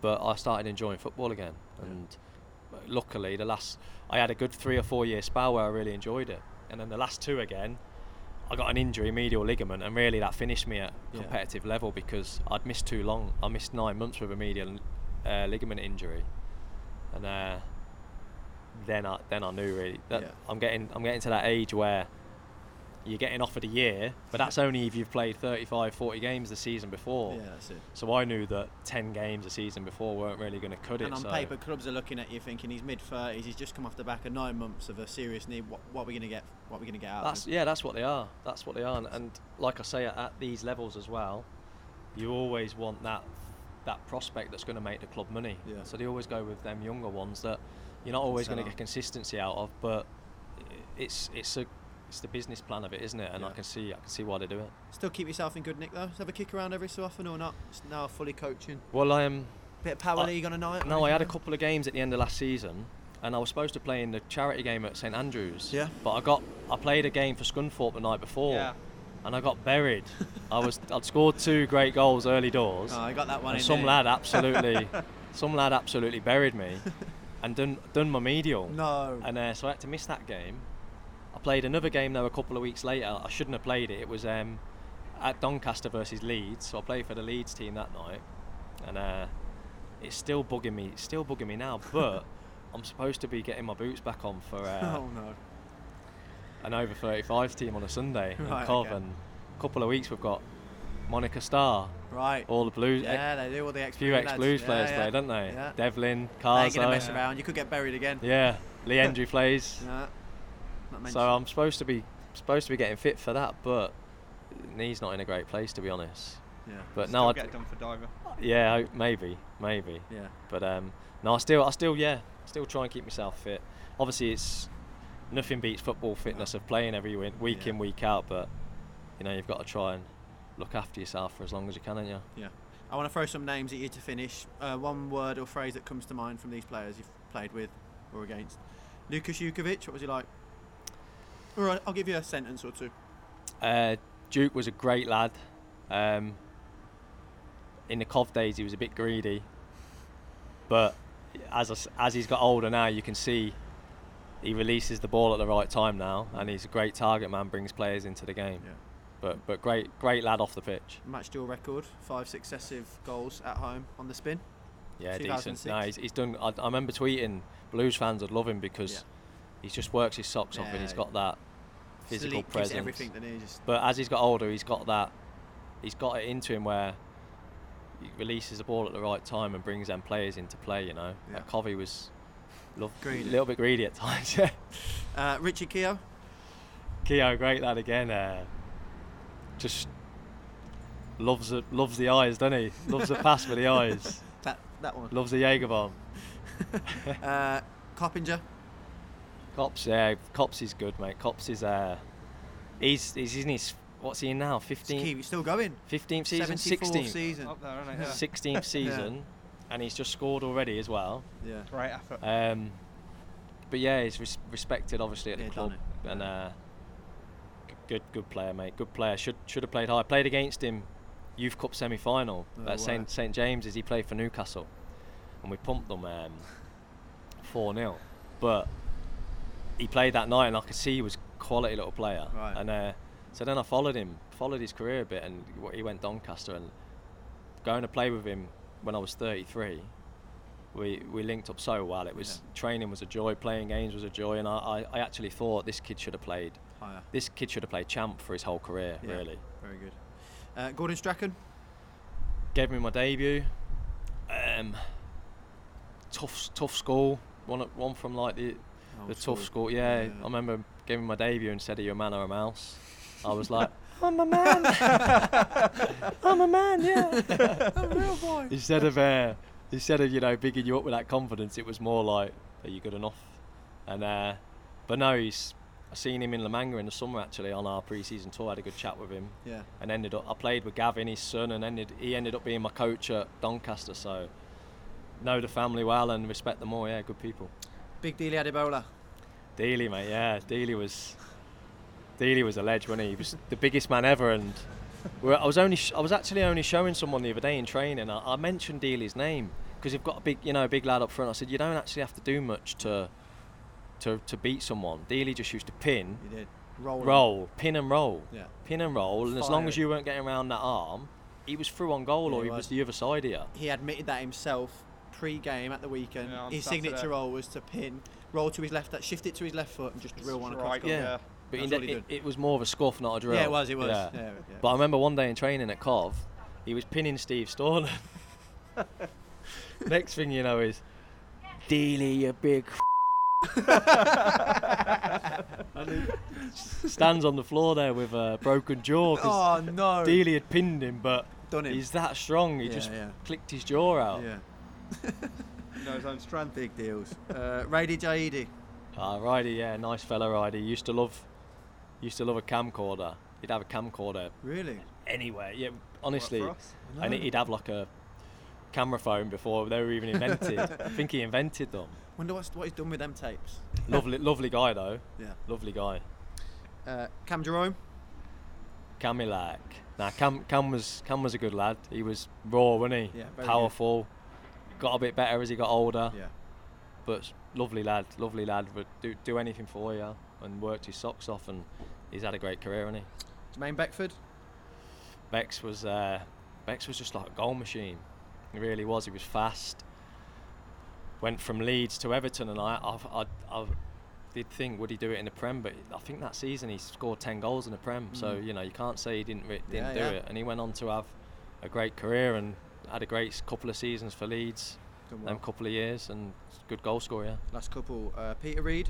but I started enjoying football again, and luckily the last I had a good three or four year spell where I really enjoyed it, and then the last two again, I got an injury, medial ligament, and really that finished me at
Yeah.
competitive level because I'd missed too long. I missed nine months with a medial uh, ligament injury, and uh, then I then I knew really that
Yeah.
I'm getting I'm getting to that age where you're getting offered a year, but that's only if you've played 35, 40 games the season before.
Yeah, that's it.
So I knew that 10 games the season before weren't really going to cut it.
And on
so
paper, clubs are looking at you thinking he's mid thirties. He's just come off the back of nine months of a serious knee. What, what are we going to get? What are we going to get out?
that's yeah, that's what they are. That's what they are. And, and like I say, at, at these levels as well, you always want that that prospect that's going to make the club money.
Yeah.
So they always go with them younger ones that you're not always going to get consistency out of, but it's it's a it's the business plan of it, isn't it? And I can see I can see why they do it.
Still keep yourself in good nick though. Just have a kick around every so often or not. Just now fully coaching.
Well, I am.
Bit of power
I-
league on a night.
No, I had a couple of games at the end of last season, and I was supposed to play in the charity game at St Andrews.
Yeah.
But I got I played a game for Scunthorpe the night before,
Yeah.
and I got buried. I was I'd scored two great goals early doors,
Oh, I got that one
and
in
some
there.
lad absolutely, some lad absolutely buried me, and done done my medial.
No.
And uh, so I had to miss that game. I played another game though a couple of weeks later. I shouldn't have played it. It was um, at Doncaster versus Leeds. So I played for the Leeds team that night, and uh, it's still bugging me. It's still bugging me now. But I'm supposed to be getting my boots back on for uh,
oh no.
an over 35 team on a Sunday
Right,
in Cov,
okay.
and a couple of weeks we've got Monica Starr,
Right.
all the Blues.
yeah, they do all the ex.
few ex Blues
yeah,
players
yeah.
play, don't they?
Yeah.
Devlin,
They're gonna mess around. You could get buried again.
Yeah, Lee Hendrie plays.
Not mentioned.
So I'm supposed to be supposed to be getting fit for that, but knee's not in a great place to be honest.
yeah.
But
Still
no, I
get done for Diver.
yeah, I- maybe, maybe.
Yeah.
But um, no, I still, I still, yeah, still try and keep myself fit. Obviously, it's nothing beats football fitness of playing every win, week
Yeah.
in, week out. But you know, you've got to try and look after yourself for as long as you can, haven't you?
Yeah. I want to throw some names at you to finish. Uh, one word or phrase that comes to mind from these players you've played with or against. Lukas Jutkiewicz, what was he like? All right, I'll give you a sentence or two.
Uh, Duke was a great lad. Um, in the Cov days, he was a bit greedy, but as I as he's got older now, you can see he releases the ball at the right time now, and he's a great target man. Brings players into the game.
Yeah.
But but great great lad off the pitch.
Matched your record, five successive goals at home on the spin.
Yeah, decent.
2006.
No, he's, he's done. I, I remember tweeting Blues fans would love him because
Yeah.
He just works his socks off and he's got that physical presence.
everything that he just.
But as he's got older, he's got that. He's got it into him where he releases the ball at the right time and brings them players into play. You know,
Yeah.
Like Covey was a little bit greedy at times. Yeah.
Uh, Richie Keogh,
Keogh, great lad again. Uh, just loves the, loves the eyes, doesn't he? Loves the pass with the eyes.
that that one.
Loves the Jaeger bomb.
Uh, Coppinger,
Cops, yeah, Cops is good, mate. Cops is uh, he's he's in his what's he in now?
He's
15th,
keep- still going.
15th season,
74th
16th,
season.
Up there, isn't it? Yeah.
16th season, and he's just scored already as well.
Yeah.
Great effort.
Um, but yeah, he's res- respected obviously at
Yeah,
the club, and uh, g- good good player, mate. Good player. Should should have played high. Played against him, Youth Cup semi final
Oh,
at
wow.
St St James's. He played for Newcastle, and we pumped them um, four 0 But he played that night, and I could see he was a quality little player.
Right.
And uh, so then I followed him, followed his career a bit, and he went Doncaster, and going to play with him when I was 33 we we linked up so well. It was training was a joy, playing games was a joy, and I, I, I actually thought this kid should have played.
Higher.
This kid should have played champ for his whole career.
Yeah.
Really,
Very good. Uh, Gordon Strachan,
gave me my debut. Um, tough tough school. One one from like the
Old
the
school.
tough school. Yeah,
Yeah.
I remember giving my debut and said, "Are you a man or a mouse?" I was like, "I'm a man. I'm a man. Yeah."
I'm a real boy.
instead of uh, instead of you know bigging you up with that confidence, it was more like, "Are you good enough?" And uh, but no, he's. I seen him in La Manga in the summer actually on our pre-season tour. I had a good chat with him,
Yeah.
and ended up. I played with Gavin, his son, and ended he ended up being my coach at Doncaster. So know the family well and respect them all. Yeah, good people.
Big Dele Adebola.
Dele, mate. Yeah, Dele was. Dele was a ledge, wasn't he? He was the biggest man ever, and we're- I was only, sh- I was actually only showing someone the other day in training. I, I mentioned Dele's name because you've got a big, you know, a big lad up front. I said you don't actually have to do much to, to, to beat someone. Dele just used to pin.
Roll.
roll, pin and roll,
Yeah.
pin and roll, and as long as you weren't getting around that arm, he was through on goal
Yeah,
or
he
was
was.
the other side of you.
He admitted that himself pre-game at the weekend.
Yeah,
his
Saturday.
signature roll was to pin, roll to his left, shift it to his left foot, and just drill one across.
Right,
goal.
Yeah. But
That's
he
what he
it, it was more of a scuff, not a drill.
Yeah, it was. It was.
Yeah.
Yeah. yeah.
But I remember one day in training at Cov, he was pinning Steve Storland. Next thing you know is, Dele, you big. and he stands on the floor there with a broken jaw. 'cause
oh no.
Dele had pinned him, but
Done him.
he's that strong. He
Yeah,
just
yeah.
clicked his jaw out.
Yeah.
Know his own strength.
Big deals. Uh, Radhi Jaïdi.
Ah, Ridey, yeah, nice fella, Ridey. Used to love, used to love a camcorder. He'd have a camcorder
Really?
anywhere. Yeah, honestly,
us?
and he'd have like a camera phone before they were even invented. I think he invented them.
Wonder what's, what he's done with them tapes.
Lovely, lovely guy though.
Yeah.
Lovely guy.
Uh, Cam Jerome.
Camilak. Now Cam, Cam was Cam was a good lad. He was raw, wasn't he?
Yeah.
Powerful. Got a bit better as he got older.
Yeah.
But lovely lad, lovely lad. Would do do anything for you and worked his socks off, and he's had a great career, hasn't he?
Jermaine Beckford.
Bex was uh, Bex was just like a goal machine. He really was. He was fast. Went from Leeds to Everton, and I I've, I I did think would he do it in the Prem, but I think that season he scored ten goals in the Prem. So you know you can't say he didn't didn't
Yeah,
do
yeah.
it, and he went on to have a great career and had a great couple of seasons for Leeds,
Done well.
them couple of years, and good goal scorer. Yeah.
Last couple. Uh, Peter Reid.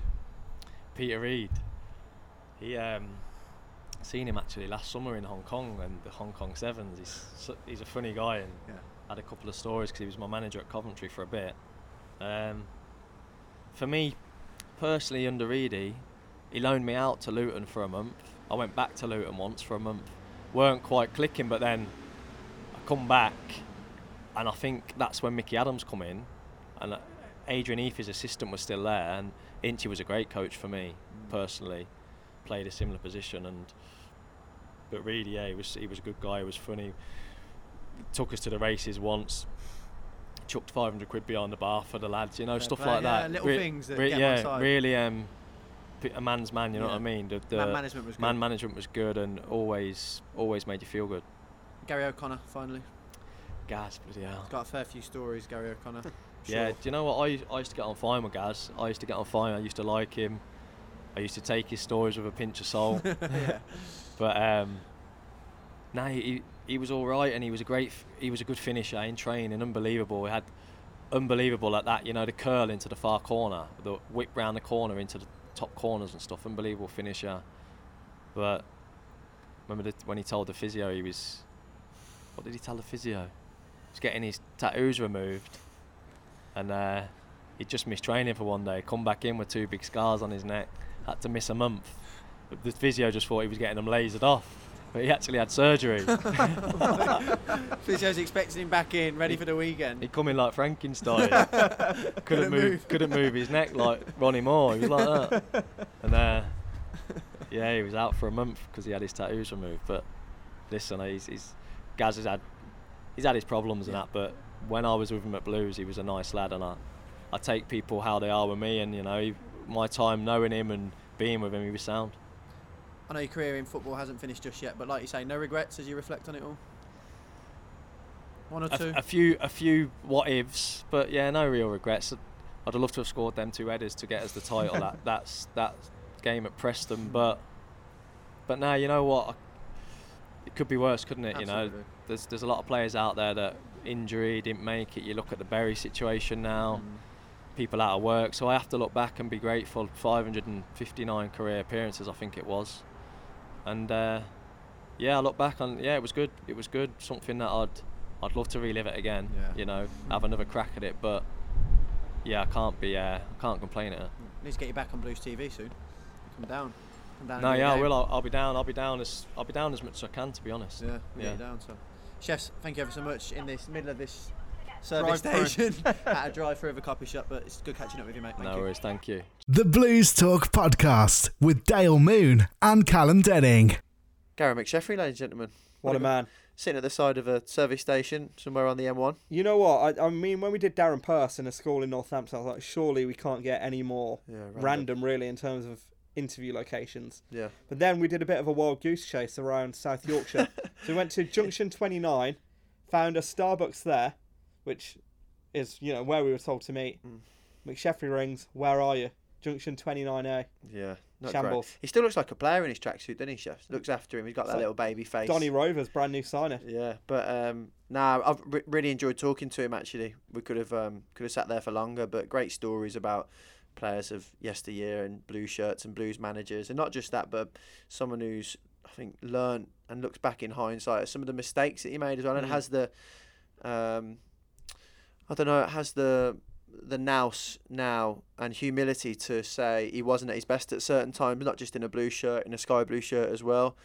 Peter Reid. He um, seen him actually last summer in Hong Kong and the Hong Kong Sevens. He's he's a funny guy and
Yeah.
had a couple of stories because he was my manager at Coventry for a bit. Um, for me, personally, under Reedy, he loaned me out to Luton for a month. I went back to Luton once for a month. weren't quite clicking, but then I come back, and I think that's when Mickey Adams come in, and Adrian Eaffy's assistant was still there, and Inchy was a great coach for me personally. Played a similar position, and but really, yeah, he was he was a good guy. He was funny. Took us to the races once. Chucked 500 quid behind the bar for the lads, you know,
Fair
stuff like
yeah,
that.
little things that on
yeah, really, um, a man's man. You know
Yeah.
what I mean? The, the
Man management was good.
man management was good, and always, always made you feel good.
Gary O'Connor, finally.
Gas, bloody hell.
Got a fair few stories, Gary O'Connor.
Yeah, do you know what? I, used- I used to get on fine with Gaz. I used to get on fine. I used to like him. I used to take his stories with a pinch of salt.
yeah.
but um, no, he, he he was all right, and he was a great. He was a good finisher in training. Unbelievable. He had unbelievable at that. You know, the curl into the far corner, the whip round the corner into the top corners and stuff. Unbelievable finisher. But remember the, when he told the physio he was. What did he tell the physio? He was getting his tattoos removed, and uh, he just missed training for one day. Come back in with two big scars on his neck. Had to miss a month. But the physio just thought he was getting them lasered off, but he actually had surgery.
Physio's expecting him back in, ready for the weekend.
He'd come in like Frankenstein. couldn't,
Couldn't
move,
move.
couldn't move his neck like Ronnie Moore. He was like that. And uh, yeah, he was out for a month because he had his tattoos removed. But listen, he's, he's Gaz has had he's had his problems and that. But when I was with him at Blues, he was a nice lad, and I I take people how they are with me, and you know, he, my time knowing him and being with him, he was sound.
I know your career in football hasn't finished just yet, but like you say, no regrets as you reflect on it all. One or
a,
two.
a few a few what ifs, but yeah, no real regrets. I'd have loved to have scored them two headers to get us the title. that that's that game at Preston, hmm. but but now you know what? It could be worse, couldn't it? You know, there's there's a lot of players out there that injury didn't make it. You look at the Bury situation now,
Mm.
people out of work. So I have to look back and be grateful. 559 career appearances, I think it was, and uh, yeah, I look back on yeah, it was good. It was good. Something that I'd I'd love to relive it again.
Yeah.
You know, have another crack at it. But yeah, I can't be. Uh, I can't complain at it.
Need to get you back on Blues TV soon. Come down. Come down.
No,
and do
yeah, I will. I'll, I'll be down. I'll be down as I'll be down as much as I can. To be honest.
Yeah, we'll
Yeah.
get you down. So, chefs, thank you ever so much in this middle of this service
Drive-through.
station at a drive-through of a coffee shop. But it's good catching up with you, mate. Thank
no
you.
worries, thank you.
The Blues Talk podcast with Dale Moon and Callum Denning.
Gary McSheffrey, ladies and gentlemen.
What a man.
Sitting at the side of a service station somewhere on the M1.
You know what? I, I mean, when we did Darren Purse in a school in Northampton, I was like, surely we can't get any more
Yeah,
random, really, in terms of interview locations.
Yeah.
But then we did a bit of a wild goose chase around South Yorkshire. so we went to Junction 29, found a Starbucks there, which is, you know, where we were told to meet.
Mm.
McSheffrey rings, where are you? Junction 29A.
Yeah. Not
Shambles.
Great. He still looks like a player in his tracksuit, doesn't he, Chef? Looks after him. He's got
It's
that
like
little baby face.
Donny Rovers, brand new signer.
Yeah, but um, nah, I've re- really enjoyed talking to him. Actually, we could have um, could have sat there for longer, but great stories about players of yesteryear and blue shirts and blues managers, and not just that, but someone who's I think learned and looks back in hindsight at some of the mistakes that he made as well, and
Mm.
has the um, I don't know, it has the the nous now and humility to say he wasn't at his best at certain times, not just in a blue shirt, in a sky blue shirt as well.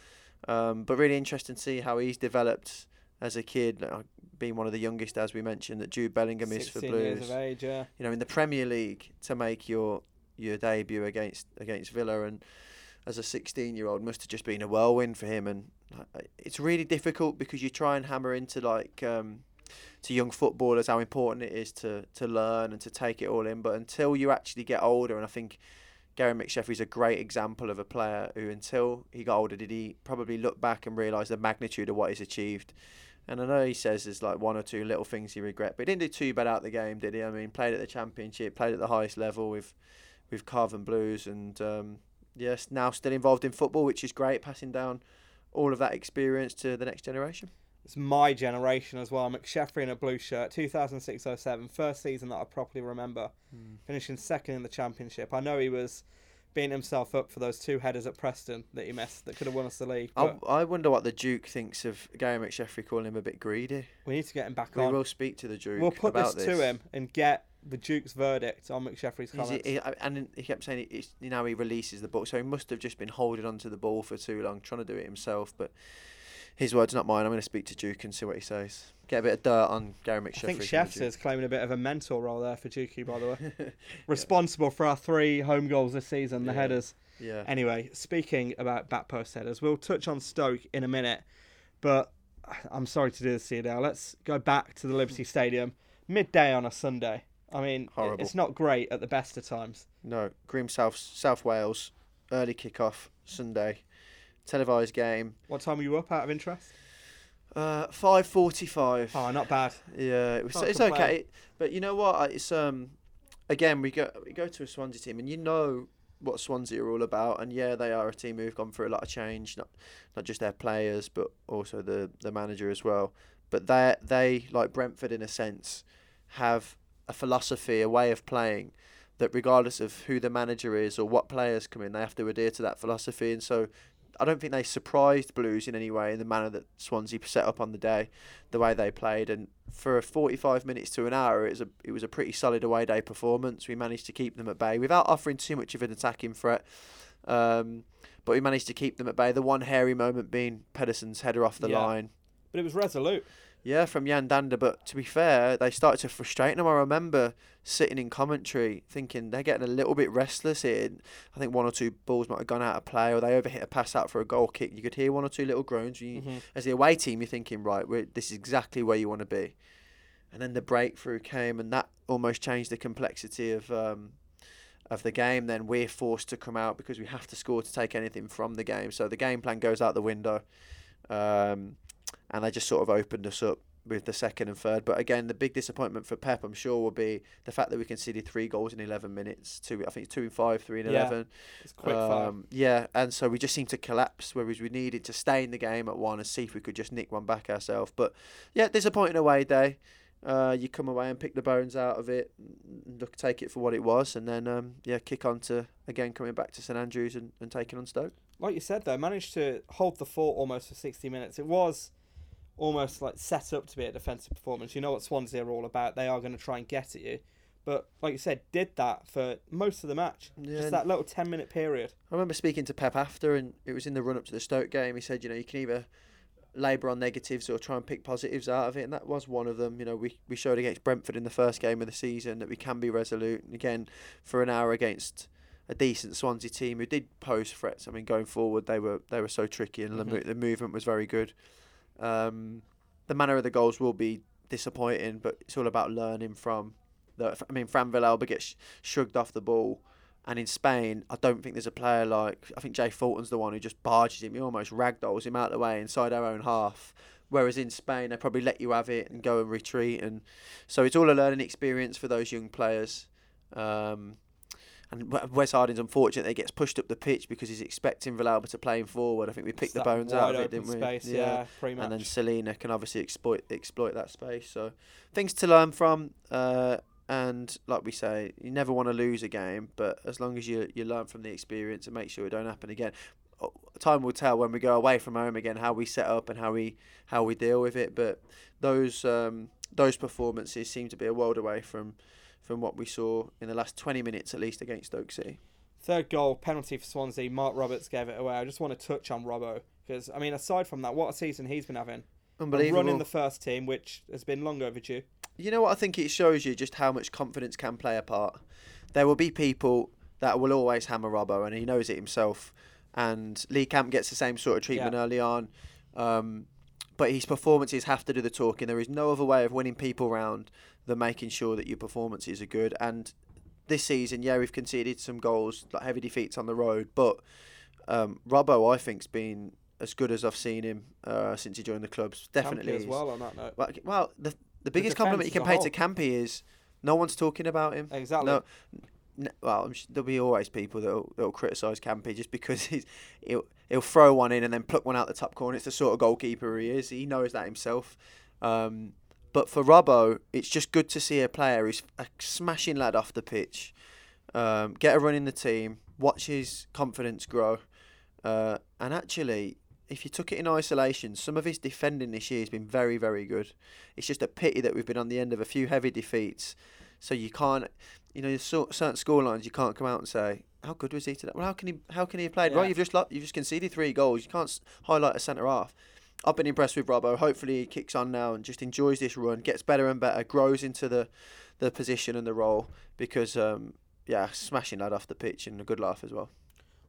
Um, but really interesting to see how he's developed as a kid, uh, being one of the youngest, as we mentioned, that Jude Bellingham is for
16
Blues.
years of age, yeah.
You know, in the Premier League to make your your debut against against Villa and as a 16 year old must have just been a whirlwind for him and it's really difficult because you try and hammer into like um, to young footballers how important it is to to learn and to take it all in but until you actually get older and I think Gary McSheffrey's a great example of a player who until he got older did he probably look back and realise the magnitude of what he's achieved and I know he says there's like one or two little things he regret but he didn't do too bad out the game did he I mean played at the championship played at the highest level with with Carven Blues and um, yes now still involved in football which is great passing down all of that experience to the next generation
It's my generation as well. McSheffrey in a blue shirt, 2006-07, first season that I properly remember,
Hmm.
finishing second in the championship. I know he was beating himself up for those two headers at Preston that he missed that could have won us the league.
I, I wonder what the Duke thinks of Gary McSheffrey calling him a bit greedy
we need to get him back
we
on.
will speak to the Duke
We'll put
about
this, to him and get the Duke's verdict on McSheffrey's comments.
he, and he kept saying it's, you know he releases the book, so he must have just been holding onto the ball for too long, trying to do it himself. But his words, not mine. I'm going to speak to Duke and see what he says. Get a bit of dirt on Gary McSheffrey.
I think
from the
Chefs
Duke.
is claiming a bit of a mentor role there for Dukey, by the way. Responsible for our three home goals this season, the
Yeah.
headers.
Yeah.
Anyway, speaking about back post headers, we'll touch on Stoke in a minute, but I'm sorry to do this to you now. Let's go back to the Liberty Stadium midday on a Sunday. I mean,
Horrible.
it's not great at the best of times.
No, Grim South South Wales, early kickoff Sunday, televised game.
What time were you up out of interest?
Uh, five forty-five.
Oh, not bad.
Yeah, it was, it's okay. But you know what? It's um, again we go we go to a Swansea team, and you know what Swansea are all about. And yeah, they are a team who've gone through a lot of change, not not just their players, but also the the manager as well. But they they like Brentford in a sense have a philosophy, a way of playing that regardless of who the manager is or what players come in, they have to adhere to that philosophy. And so I don't think they surprised Blues in any way in the manner that Swansea set up on the day, the way they played. And for 45 minutes to an hour, it was a it was a pretty solid away day performance. We managed to keep them at bay without offering too much of an attacking threat. Um, but we managed to keep them at bay. The one hairy moment being Pedersen's header off the
Yeah.
line.
But it was resolute.
Yeah, from Jan Dander. But to be fair, they started to frustrate them. I remember sitting in commentary thinking they're getting a little bit restless here. I think one or two balls might have gone out of play or they overhit a pass out for a goal kick. You could hear one or two little groans. You,
Mhm.
As the away team, you're thinking, right, we're, this is exactly where you want to be. And then the breakthrough came, and that almost changed the complexity of um, of the game. Then we're forced to come out because we have to score to take anything from the game. So the game plan goes out the window, um, and they just sort of opened us up with the second and third. But again, the big disappointment for Pep, I'm sure, will be the fact that we conceded three goals in 11 minutes. Two, I think two in five, three in
Yeah,
11.
It's quick fire.
Um, yeah, and so we just seemed to collapse, whereas we needed to stay in the game at one and see if we could just nick one back ourselves. But yeah, disappointing away day. Uh, you come away and pick the bones out of it, look, take it for what it was, and then um, yeah, kick on to again coming back to St Andrews and, and taking on Stoke.
like you said though, managed to hold the fort almost for 60 minutes. It was almost like set up to be a defensive performance. You know what Swansea are all about. They are going to try and get at you. But like you said, did that for most of the match.
Yeah,
Just that little 10 minute period.
I remember speaking to Pep after, and it was in the run up to the Stoke game. He said, you know, you can either labour on negatives or try and pick positives out of it, and that was one of them. You know, we we showed against Brentford in the first game of the season that we can be resolute. And again, for an hour against a decent Swansea team who did pose threats. I mean, going forward, they were they were so tricky, and the,
Mhm.
mo- the movement was very good. Um, the manner of the goals will be disappointing, but it's all about learning from. The, I mean, Fran Villalba gets shrugged off the ball, and in Spain, I don't think there's a player like I think Jay Fulton's the one who just barges him. He almost ragdolls him out of the way inside our own half. Whereas in Spain, they probably let you have it and go and retreat, and so it's all a learning experience for those young players. Um, and Wes Harding's unfortunate that he gets pushed up the pitch because he's expecting Villalba to play him forward. I think we picked the bones out of it, didn't we?
Space, yeah, pretty
and then. Celina can obviously exploit exploit that space. So things to learn from. Uh, and like we say, you never want to lose a game, but as long as you you learn from the experience and make sure it don't happen again. Time will tell when we go away from home again how we set up and how we how we deal with it. But those um, those performances seem to be a world away from from what we saw in the last 20 minutes at least against Stoke City.
Third goal, penalty for Swansea. Marc Roberts gave it away. I just want to touch on Robbo because I mean, aside from that, what a season he's been having.
Unbelievable.
run in the first team, which has been long overdue.
You know what? I think it shows you just how much confidence can play a part. There will be people that will always hammer Robbo, and he knows it himself. And Lee Camp gets the same sort of treatment
Yeah.
early on. Um, but his performances have to do the talking. There is no other way of winning people round than making sure that your performances are good. And this season, yeah, we've conceded some goals, like heavy defeats on the road, but um, Robbo, I think's been as good as I've seen him uh, since he joined the club. Definitely
Campy as well on that note.
Well, well, the the biggest compliment you can pay to Campy is no one's talking about him.
Exactly.
No, n- well, I'm sh- there'll be always people that'll, that'll criticise Campy just because he's he'll he'll throw one in and then pluck one out the top corner. It's the sort of goalkeeper he is. He knows that himself. Um, but for Robbo, it's just good to see a player who's a smashing lad off the pitch, um, get a run in the team, watch his confidence grow, uh, and actually, if you took it in isolation, some of his defending this year has been very, very good. It's just a pity that we've been on the end of a few heavy defeats, so you can't, you know, certain scorelines you can't come out and say how good was he today. Well, how can he? How can he have played?
Yeah.
Right, you've just you've just conceded three goals. You can't highlight a centre half. I've been impressed with Robbo. Hopefully, he kicks on now and just enjoys this run, gets better and better, grows into the the position and the role because, um, yeah, smashing that off the pitch and a good laugh as well.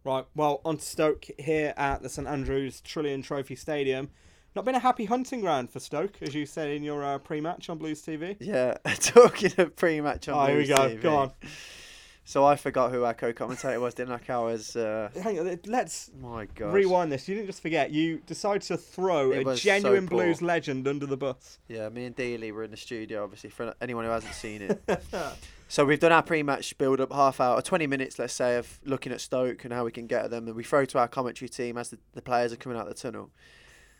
Right, well, on to Stoke here at the St Andrews Trillion Trophy Stadium. Not been a happy hunting ground for Stoke, as you said in your uh, pre-match on Blues TV.
Yeah, talking of pre-match on
Oh, here we go.
TV.
Go on.
So I forgot who our co-commentator was, didn't I? Cal was. Uh,
Hang on, let's
my God.
rewind this. You didn't just forget. You decided to throw
It
a
was so
genuine. Blues legend under the bus.
Yeah, me and Dealey were in the studio, obviously, for anyone who hasn't seen it. so we've done our pre-match build-up, half hour, 20 minutes, let's say, of looking at Stoke and how we can get at them. And we throw to our commentary team as the, the players are coming out the tunnel.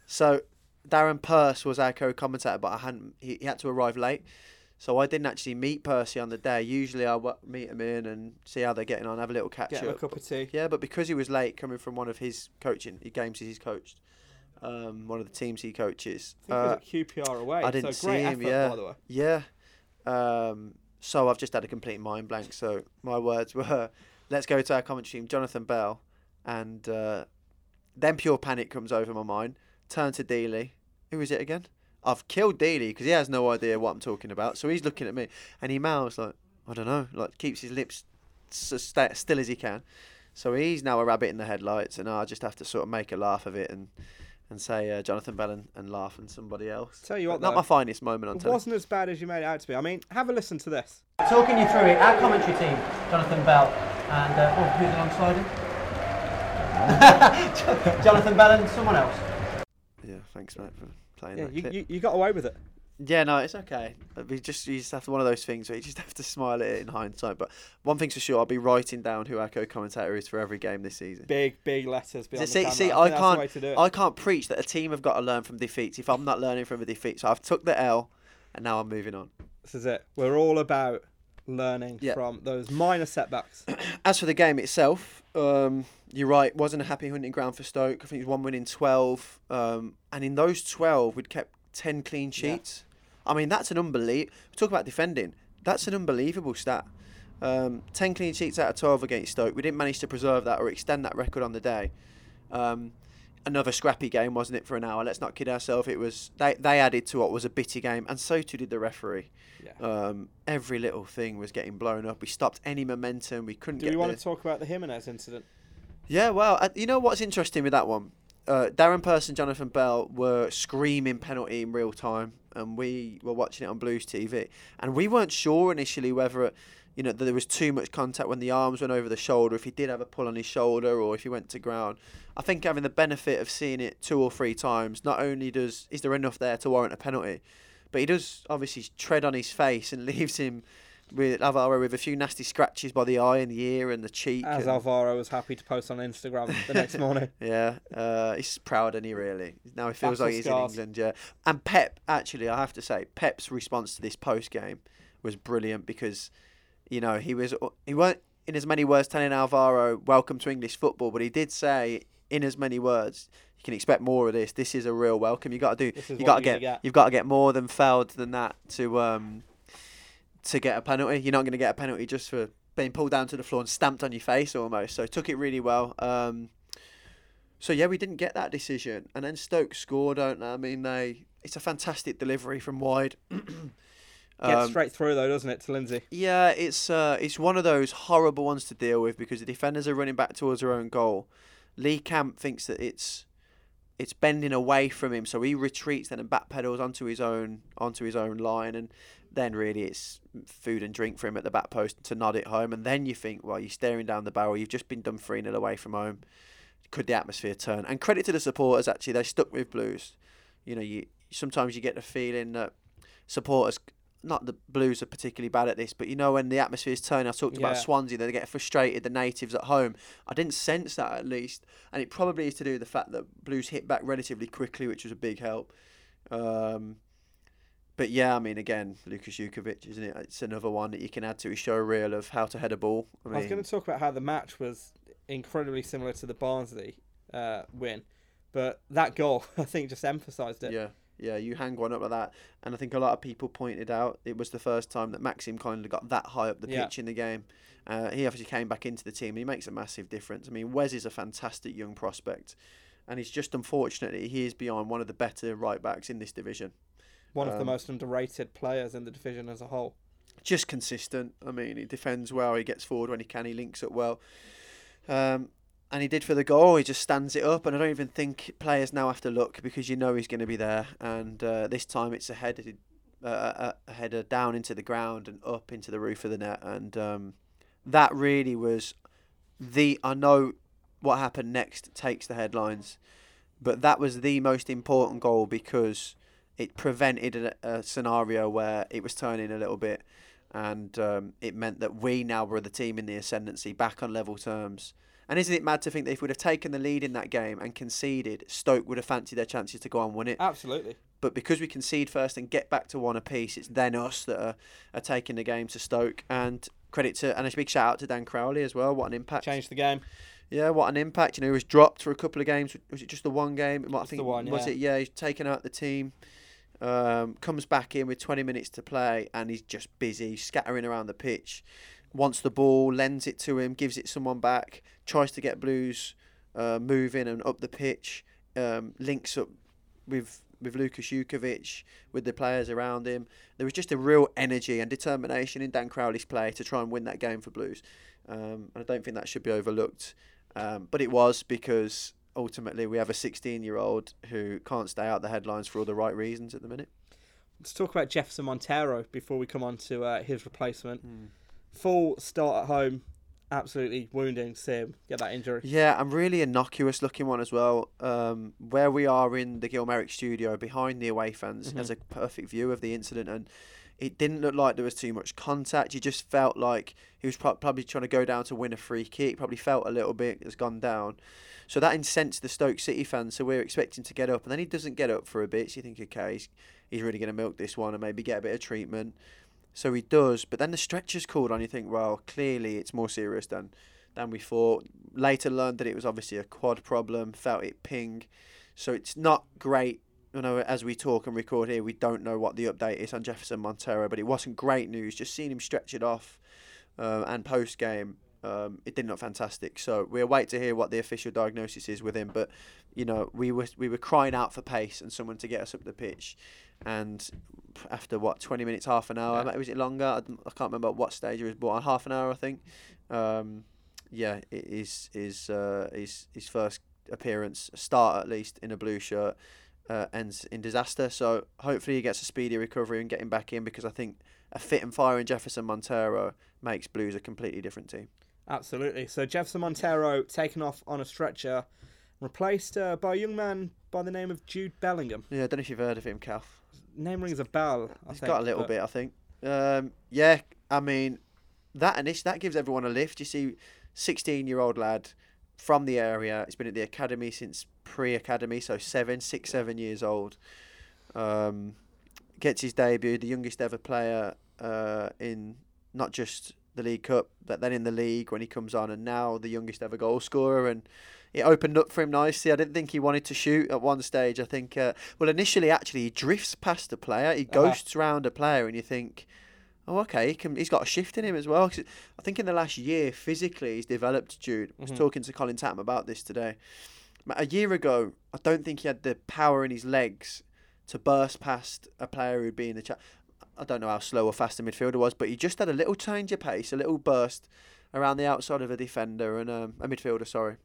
So Darren Purse was our co-commentator, but I hadn't. He, he had to arrive late. So I didn't actually meet Percy on the day. Usually I w- meet him in and see how they're getting on, have a little catch
Get him a
up.
cup of tea.
Yeah, but because he was late, coming from one of his coaching he games he's coached, um, one of the teams he coaches.
I think
uh,
he was at QPR away.
I didn't
so
see him,
effort,
yeah.
by the way.
Yeah. Um, so I've just had a complete mind blank. So my words were, let's go to our commentary team, Jonathan Bell, and uh, then pure panic comes over my mind. Turn to Dealey. Who is it again? I've killed Dealey because he has no idea what I'm talking about. So he's looking at me and he mouths like, I don't know, like keeps his lips s- sta still as he can. So he's now a rabbit in the headlights, and I just have to sort of make a laugh of it and and say uh, Jonathan Bell and, and laugh and somebody else.
Tell you
But
what,
not my finest moment on
It
telly.
wasn't as bad as you made it out to be. I mean, have a listen to this.
Talking you through it, our commentary team, Jonathan Bell, and uh, oh, who's alongside him? Jonathan Bell and someone else.
Yeah, thanks, mate, for playing
Yeah,
that
you,
clip.
you, you got away with it.
Yeah, no, it's okay. We just you just have to, one of those things where you just have to smile at it in hindsight. But one thing's for sure, I'll be writing down who our co-commentator is for every game this season.
Big, big letters
see,
the camera.
see,
I,
I,
think that's the way to do
can't. I can't preach that a team have got to learn from defeats if I'm not learning from a defeat. So I've took the L, and now I'm moving on.
This is it. We're all about learning
Yeah.
from those minor setbacks.
As for the game itself, um, you're right. Wasn't a happy hunting ground for Stoke. I think it was one win in twelve, um, and in those twelve, we'd kept ten clean sheets. I mean, that's an unbelievable. Talk about defending. That's an unbelievable stat. Um, ten clean sheets out of twelve against Stoke. We didn't manage to preserve that or extend that record on the day. Um, another scrappy game, wasn't it, for an hour? Let's not kid ourselves. It was they they added to what was a bitty game, and so too did the referee.
Yeah.
Um, every little thing was getting blown up. We stopped any momentum. We couldn't
Do
get
we want
the-
to talk about the Giménez incident?
yeah, well, uh, you know what's interesting with that one? Uh, Darren Person, Jonathan Bell were screaming penalty in real time, and we were watching it on Blues TV, and we weren't sure initially whether, you know, that there was too much contact when the arms went over the shoulder, if he did have a pull on his shoulder, or if he went to ground. I think having the benefit of seeing it two or three times, not only does is there enough there to warrant a penalty, but he does obviously tread on his face and leaves him with Alvaro with a few nasty scratches by the eye and the ear and the cheek.
As
and-
Alvaro was happy to post on Instagram the next morning.
yeah, uh, he's proud, and he really now he feels like he's
scars.
in England. Yeah, and Pep actually, I have to say, Pep's response to this post game was brilliant because, you know, he was he weren't in as many words telling Alvaro welcome to English football, but he did say in as many words. You can expect more of this. This is a real welcome. You got to do. You got to get,
get,
You've got to get more than fouled than that to um to get a penalty. You're not going to get a penalty just for being pulled down to the floor and stamped on your face almost. So took it really well. Um, so yeah, we didn't get that decision, and then Stoke scored. Don't? I mean, they it's a fantastic delivery from wide.
Gets
Um,
straight through though, doesn't it, to Lindsay?
yeah, it's uh, it's one of those horrible ones to deal with because the defenders are running back towards their own goal. Lee Camp thinks that it's it's bending away from him, so he retreats then and backpedals onto his own onto his own line, and then really it's food and drink for him at the back post to nod it home. And then you think, well, you're staring down the barrel. You've just been done three 0 away from home. Could the atmosphere turn? And credit to the supporters. Actually, they stuck with Blues. You know, you sometimes you get the feeling that supporters. Not the Blues are particularly bad at this, but you know when the atmosphere is turning, I talked about Swansea, they get frustrated, the natives at home. I didn't sense that at least, and it probably is to do with the fact that Blues hit back relatively quickly, which was a big help. Um, but yeah, I mean, again, Lukas Jutkiewicz, isn't it? It's another one that you can add to his show reel of how to head a ball. I,
I was going to talk about how the match was incredibly similar to the Barnsley uh, win, but that goal I think just emphasised it.
Yeah, yeah, you hang one up like that, and I think a lot of people pointed out it was the first time that Maxime kind of got that high up the
Yeah.
pitch in the game. Uh, he obviously came back into the team. and He makes a massive difference. I mean, Wes is a fantastic young prospect, and he's just unfortunately he is beyond one of the better right backs in this division.
One of the
Um,
most underrated players in the division as a whole.
just consistent. I mean, he defends well. He gets forward when he can. He links up well. Um, and he did for the goal. He just stands it up, and I don't even think players now have to look because you know he's going to be there. And uh, this time it's a headed, uh, a, a header down into the ground and up into the roof of the net, and um, that really was the. I know what happened next takes the headlines, but that was the most important goal because it prevented a, a scenario where it was turning a little bit, and um, it meant that we now were the team in the ascendancy, back on level terms. And isn't it mad to think that if we'd have taken the lead in that game and conceded, Stoke would have fancied their chances to go on and win it?
Absolutely.
But because we concede first and get back to one apiece, it's then us that are, are taking the game to Stoke. And credit to and a big shout out to Dan Crowley as well. What an impact!
Changed the game.
Yeah, what an impact! You know, he was dropped for a couple of games. Was it just the one game? I think
the one,
was
yeah.
it? Yeah, he's taken out the team. Um, comes back in with 20 minutes to play, and he's just busy scattering around the pitch. Wants the ball, lends it to him, gives it someone back, tries to get Blues uh, moving and up the pitch. Um, links up with with Lukas Jutkiewicz, with the players around him. There was just a real energy and determination in Dan Crowley's play to try and win that game for Blues. Um, and I don't think that should be overlooked. Um, but it was because ultimately we have a 16 year old who can't stay out the headlines for all the right reasons at the minute.
Let's talk about Jefferson Montero before we come on to uh, his replacement.
Hmm.
Full start at home, absolutely wounding him get that injury.
Yeah, I'm really innocuous looking one as well. Um, where we are in the Gil Merrick studio behind the away fans
Mhm.
has a perfect view of the incident, and it didn't look like there was too much contact. You just felt like he was pro- probably trying to go down to win a free kick. Probably felt a little bit has gone down, so that incensed the Stoke City fans. So we're expecting to get up, and then he doesn't get up for a bit. So you think, okay, he's, he's really going to milk this one and maybe get a bit of treatment. So he does, but then the stretcher's called on. You think, well, clearly it's more serious than than we thought. Later learned that it was obviously a quad problem. Felt it ping, so it's not great. You know, as we talk and record here, we don't know what the update is on Jefferson Montero, but it wasn't great news. Just seeing him stretch it off, uh, and post game, Um, it didn't look fantastic. So we'll wait to hear what the official diagnosis is with him. But you know, we were we were crying out for pace and someone to get us up the pitch. And after what twenty minutes, half an hour,
Yeah.
was it longer? I can't remember what stage he was brought on. Half an hour, I think. Um, yeah, it is is uh, his his first appearance, start at least in a blue shirt, uh, ends in disaster. So hopefully he gets a speedy recovery and getting back in because I think a fit and firing Jefferson Montero makes Blues a completely different team.
Absolutely. So Jefferson Montero taken off on a stretcher, replaced uh, by a young man by the name of Jude Bellingham.
Yeah, I don't know if you've heard of him, Calf.
Name rings a bell. I
He's
think,
got a little
but-
bit, I think. Um, yeah, I mean that init- that gives everyone a lift. You see, sixteen-year-old lad from the area. He's been at the academy since pre-academy, so seven, six, seven years old. Um, gets his debut, the youngest ever player uh, in not just the League Cup, but then in the league when he comes on, and now the youngest ever goal scorer. And it opened up for him nicely. I didn't think he wanted to shoot at one stage. I think, uh, well, initially, actually, he drifts past a player, he
Uh-huh.
ghosts round a player, and you think, oh, okay, he can, he's got a shift in him as well. 'Cause I think in the last year, physically, he's developed, Jude. I was
Mhm.
talking to Colin Tattum about this today. A year ago, I don't think he had the power in his legs to burst past a player who'd be in the chat. I don't know how slow or fast the midfielder was, but he just had a little change of pace, a little burst around the outside of a defender and um, a midfielder, sorry.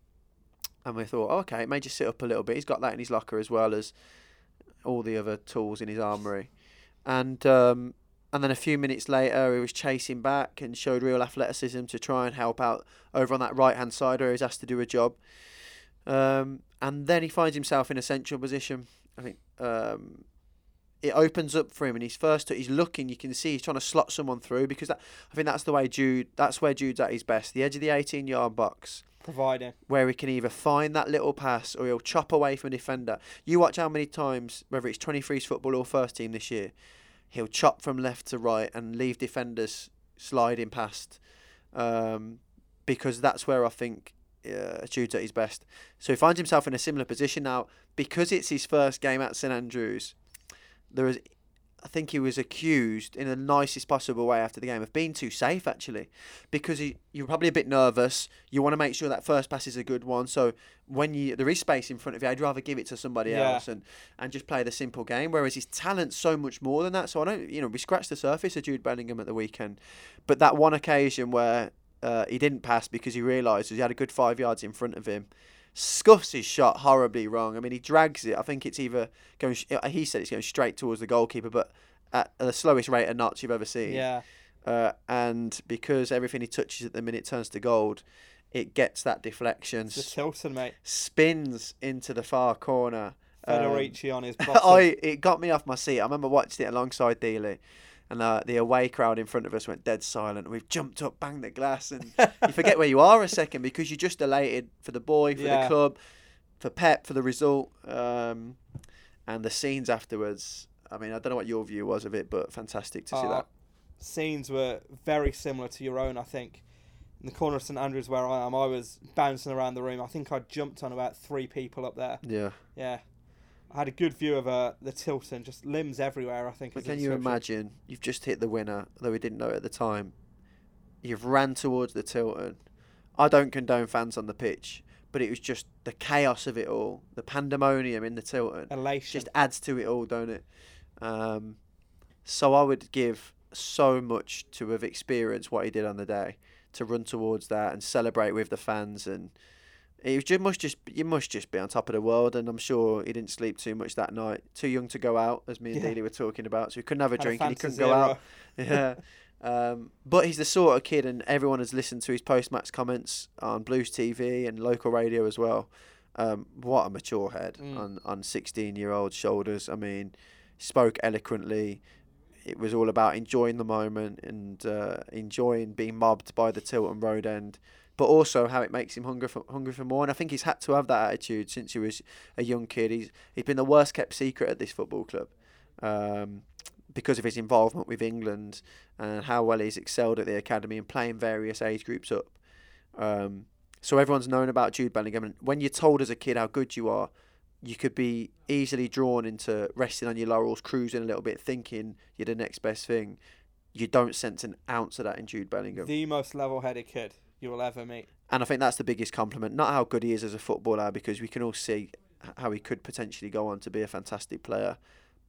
And we thought, oh, okay, it may just sit up a little bit. He's got that in his locker as well as all the other tools in his armoury. And um, and then a few minutes later, he was chasing back and showed real athleticism to try and help out over on that right hand side where he's asked to do a job. Um, and then he finds himself in a central position. I think um, it opens up for him, and he's first. He's looking. You can see he's trying to slot someone through because that, I think that's the way Jude. That's where Jude's at his best. The edge of the 18-yard box,
Providing.
where he can either find that little pass or he'll chop away from a defender. You watch how many times, whether it's 23's football or first team this year, he'll chop from left to right and leave defenders sliding past, um, because that's where I think uh, Jude's at his best. So he finds himself in a similar position now because it's his first game at St Andrews. There is, I think he was accused in the nicest possible way after the game of being too safe actually, because he, you're probably a bit nervous. You want to make sure that first pass is a good one. So when you there is space in front of you, I'd rather give it to somebody
Yeah.
else and and just play the simple game. Whereas his talent's so much more than that. So I don't, you know, we scratched the surface of Jude Bellingham at the weekend, but that one occasion where uh, he didn't pass because he realised he had a good five yards in front of him. Scuffs his shot horribly wrong. I mean, he drags it. I think it's either going. He said it's going straight towards the goalkeeper, but at the slowest rate of knots you've ever seen.
Yeah.
Uh, and because everything he touches at the minute turns to gold, it gets that deflection,
The Tilton, mate.
spins into the far corner. Um,
Federici on his bottom.
I it got me off my seat. I remember watching it alongside Dealey, and uh, the away crowd in front of us went dead silent. We've jumped up, banged the glass, and you forget where you are a second because you're just elated for the boy, for
Yeah.
the club, for Pep, for the result, um, and the scenes afterwards. I mean, I don't know what your view was of it, but fantastic to see
Uh,
that.
Scenes were very similar to your own, I think. In the corner of St Andrews where I am, I was bouncing around the room. I think I jumped on about three people up there.
Yeah.
Yeah. I had a good view of uh, the Tilton, just limbs everywhere, I think.
But can you imagine? You've just hit the winner, though we didn't know it at the time. You've ran towards the Tilton. I don't condone fans on the pitch, but it was just the chaos of it all, the pandemonium in the Tilton.
Elation.
Just adds to it all, don't it? Um, so I would give so much to have experienced what he did on the day, to run towards that and celebrate with the fans and. It was just, must just you must just be on top of the world, and I'm sure he didn't sleep too much that night. Too young to go out, as me and
Yeah.
Dealey were talking about, so he couldn't have a
Had a
drink and he couldn't go out. Yeah. Um, but he's the sort of kid, and everyone has listened to his post match comments on Blues TV and local radio as well. Um, what a mature head
Mm.
on on 16 year old shoulders. I mean, spoke eloquently. It was all about enjoying the moment and uh, enjoying being mobbed by the Tilton Road end, but also how it makes him hungry for hungry for more. And I think he's had to have that attitude since he was a young kid. He's he's been the worst kept secret at this football club. Um, because of his involvement with England and how well he's excelled at the academy and playing various age groups up. Um, so everyone's known about Jude Bellingham. And when you're told as a kid how good you are, you could be easily drawn into resting on your laurels, cruising a little bit, thinking you're the next best thing. You don't sense an ounce of that in Jude Bellingham.
The most level headed kid. You will ever meet.
and I think that's the biggest compliment. Not how good he is as a footballer, because we can all see how he could potentially go on to be a fantastic player,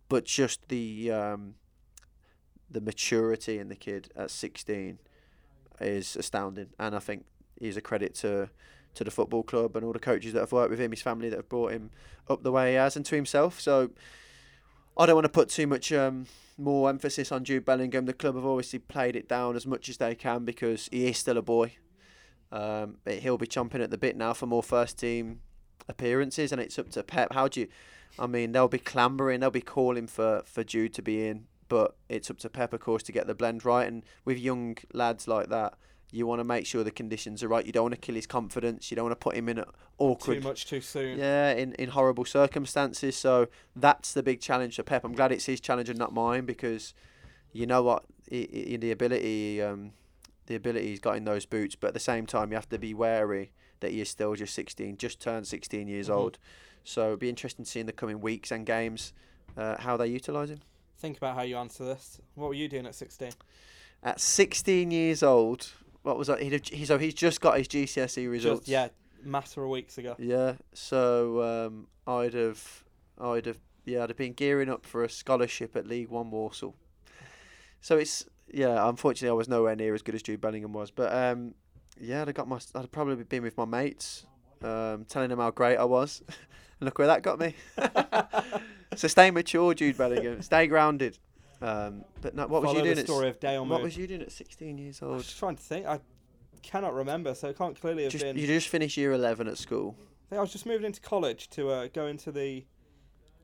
but just the um, the maturity in the kid at 16 is astounding, and I think he's a credit to to the football club and all the coaches that have worked with him, his family that have brought him up the way he has, and to himself. So I don't want to put too much um, more emphasis on Jude Bellingham. The club have obviously played it down as much as they can because he is still a boy. Um, he'll be chomping at the bit now for more first team appearances, and it's up to Pep. How do you? I mean, they'll be clambering, they'll be calling for for Jude to be in, but it's up to Pep, of course, to get the blend right. And with young lads like that, you want to make sure the conditions are right. You don't want to kill his confidence. You don't want to put him in awkward
Too much too soon.
yeah, in, in horrible circumstances. So that's the big challenge for Pep. I'm glad it's his challenge and not mine because you know what, i i the ability, um, the ability he's got in those boots. But at the same time, you have to be wary that he is still just 16, just turned 16 years
Mhm.
old. So it'll be interesting to see in the coming weeks and games uh, how they utilise him.
Think about how you answer this. What were you doing at 16?
At 16 years old, what was that? He'd have, he, so he's just got his GCSE results.
Just, yeah, matter of weeks ago.
Yeah, so um, I'd have, I'd have, yeah, I'd have been gearing up for a scholarship at League One Walsall. So it's, yeah, unfortunately I was nowhere near as good as Jude Bellingham was, but um, yeah, I'd have got my, I'd probably been with my mates, um, telling them how great I was, and look where that got me. so stay mature, Jude Bellingham, stay grounded. Um, but no, what was you doing?
the
at,
of Dale
what
Moon.
was you doing at 16 years old?
I was trying to think. I cannot remember, so it can't clearly have
Just,
been.
you just finished year 11 at school.
I was just moving into college to uh, go into the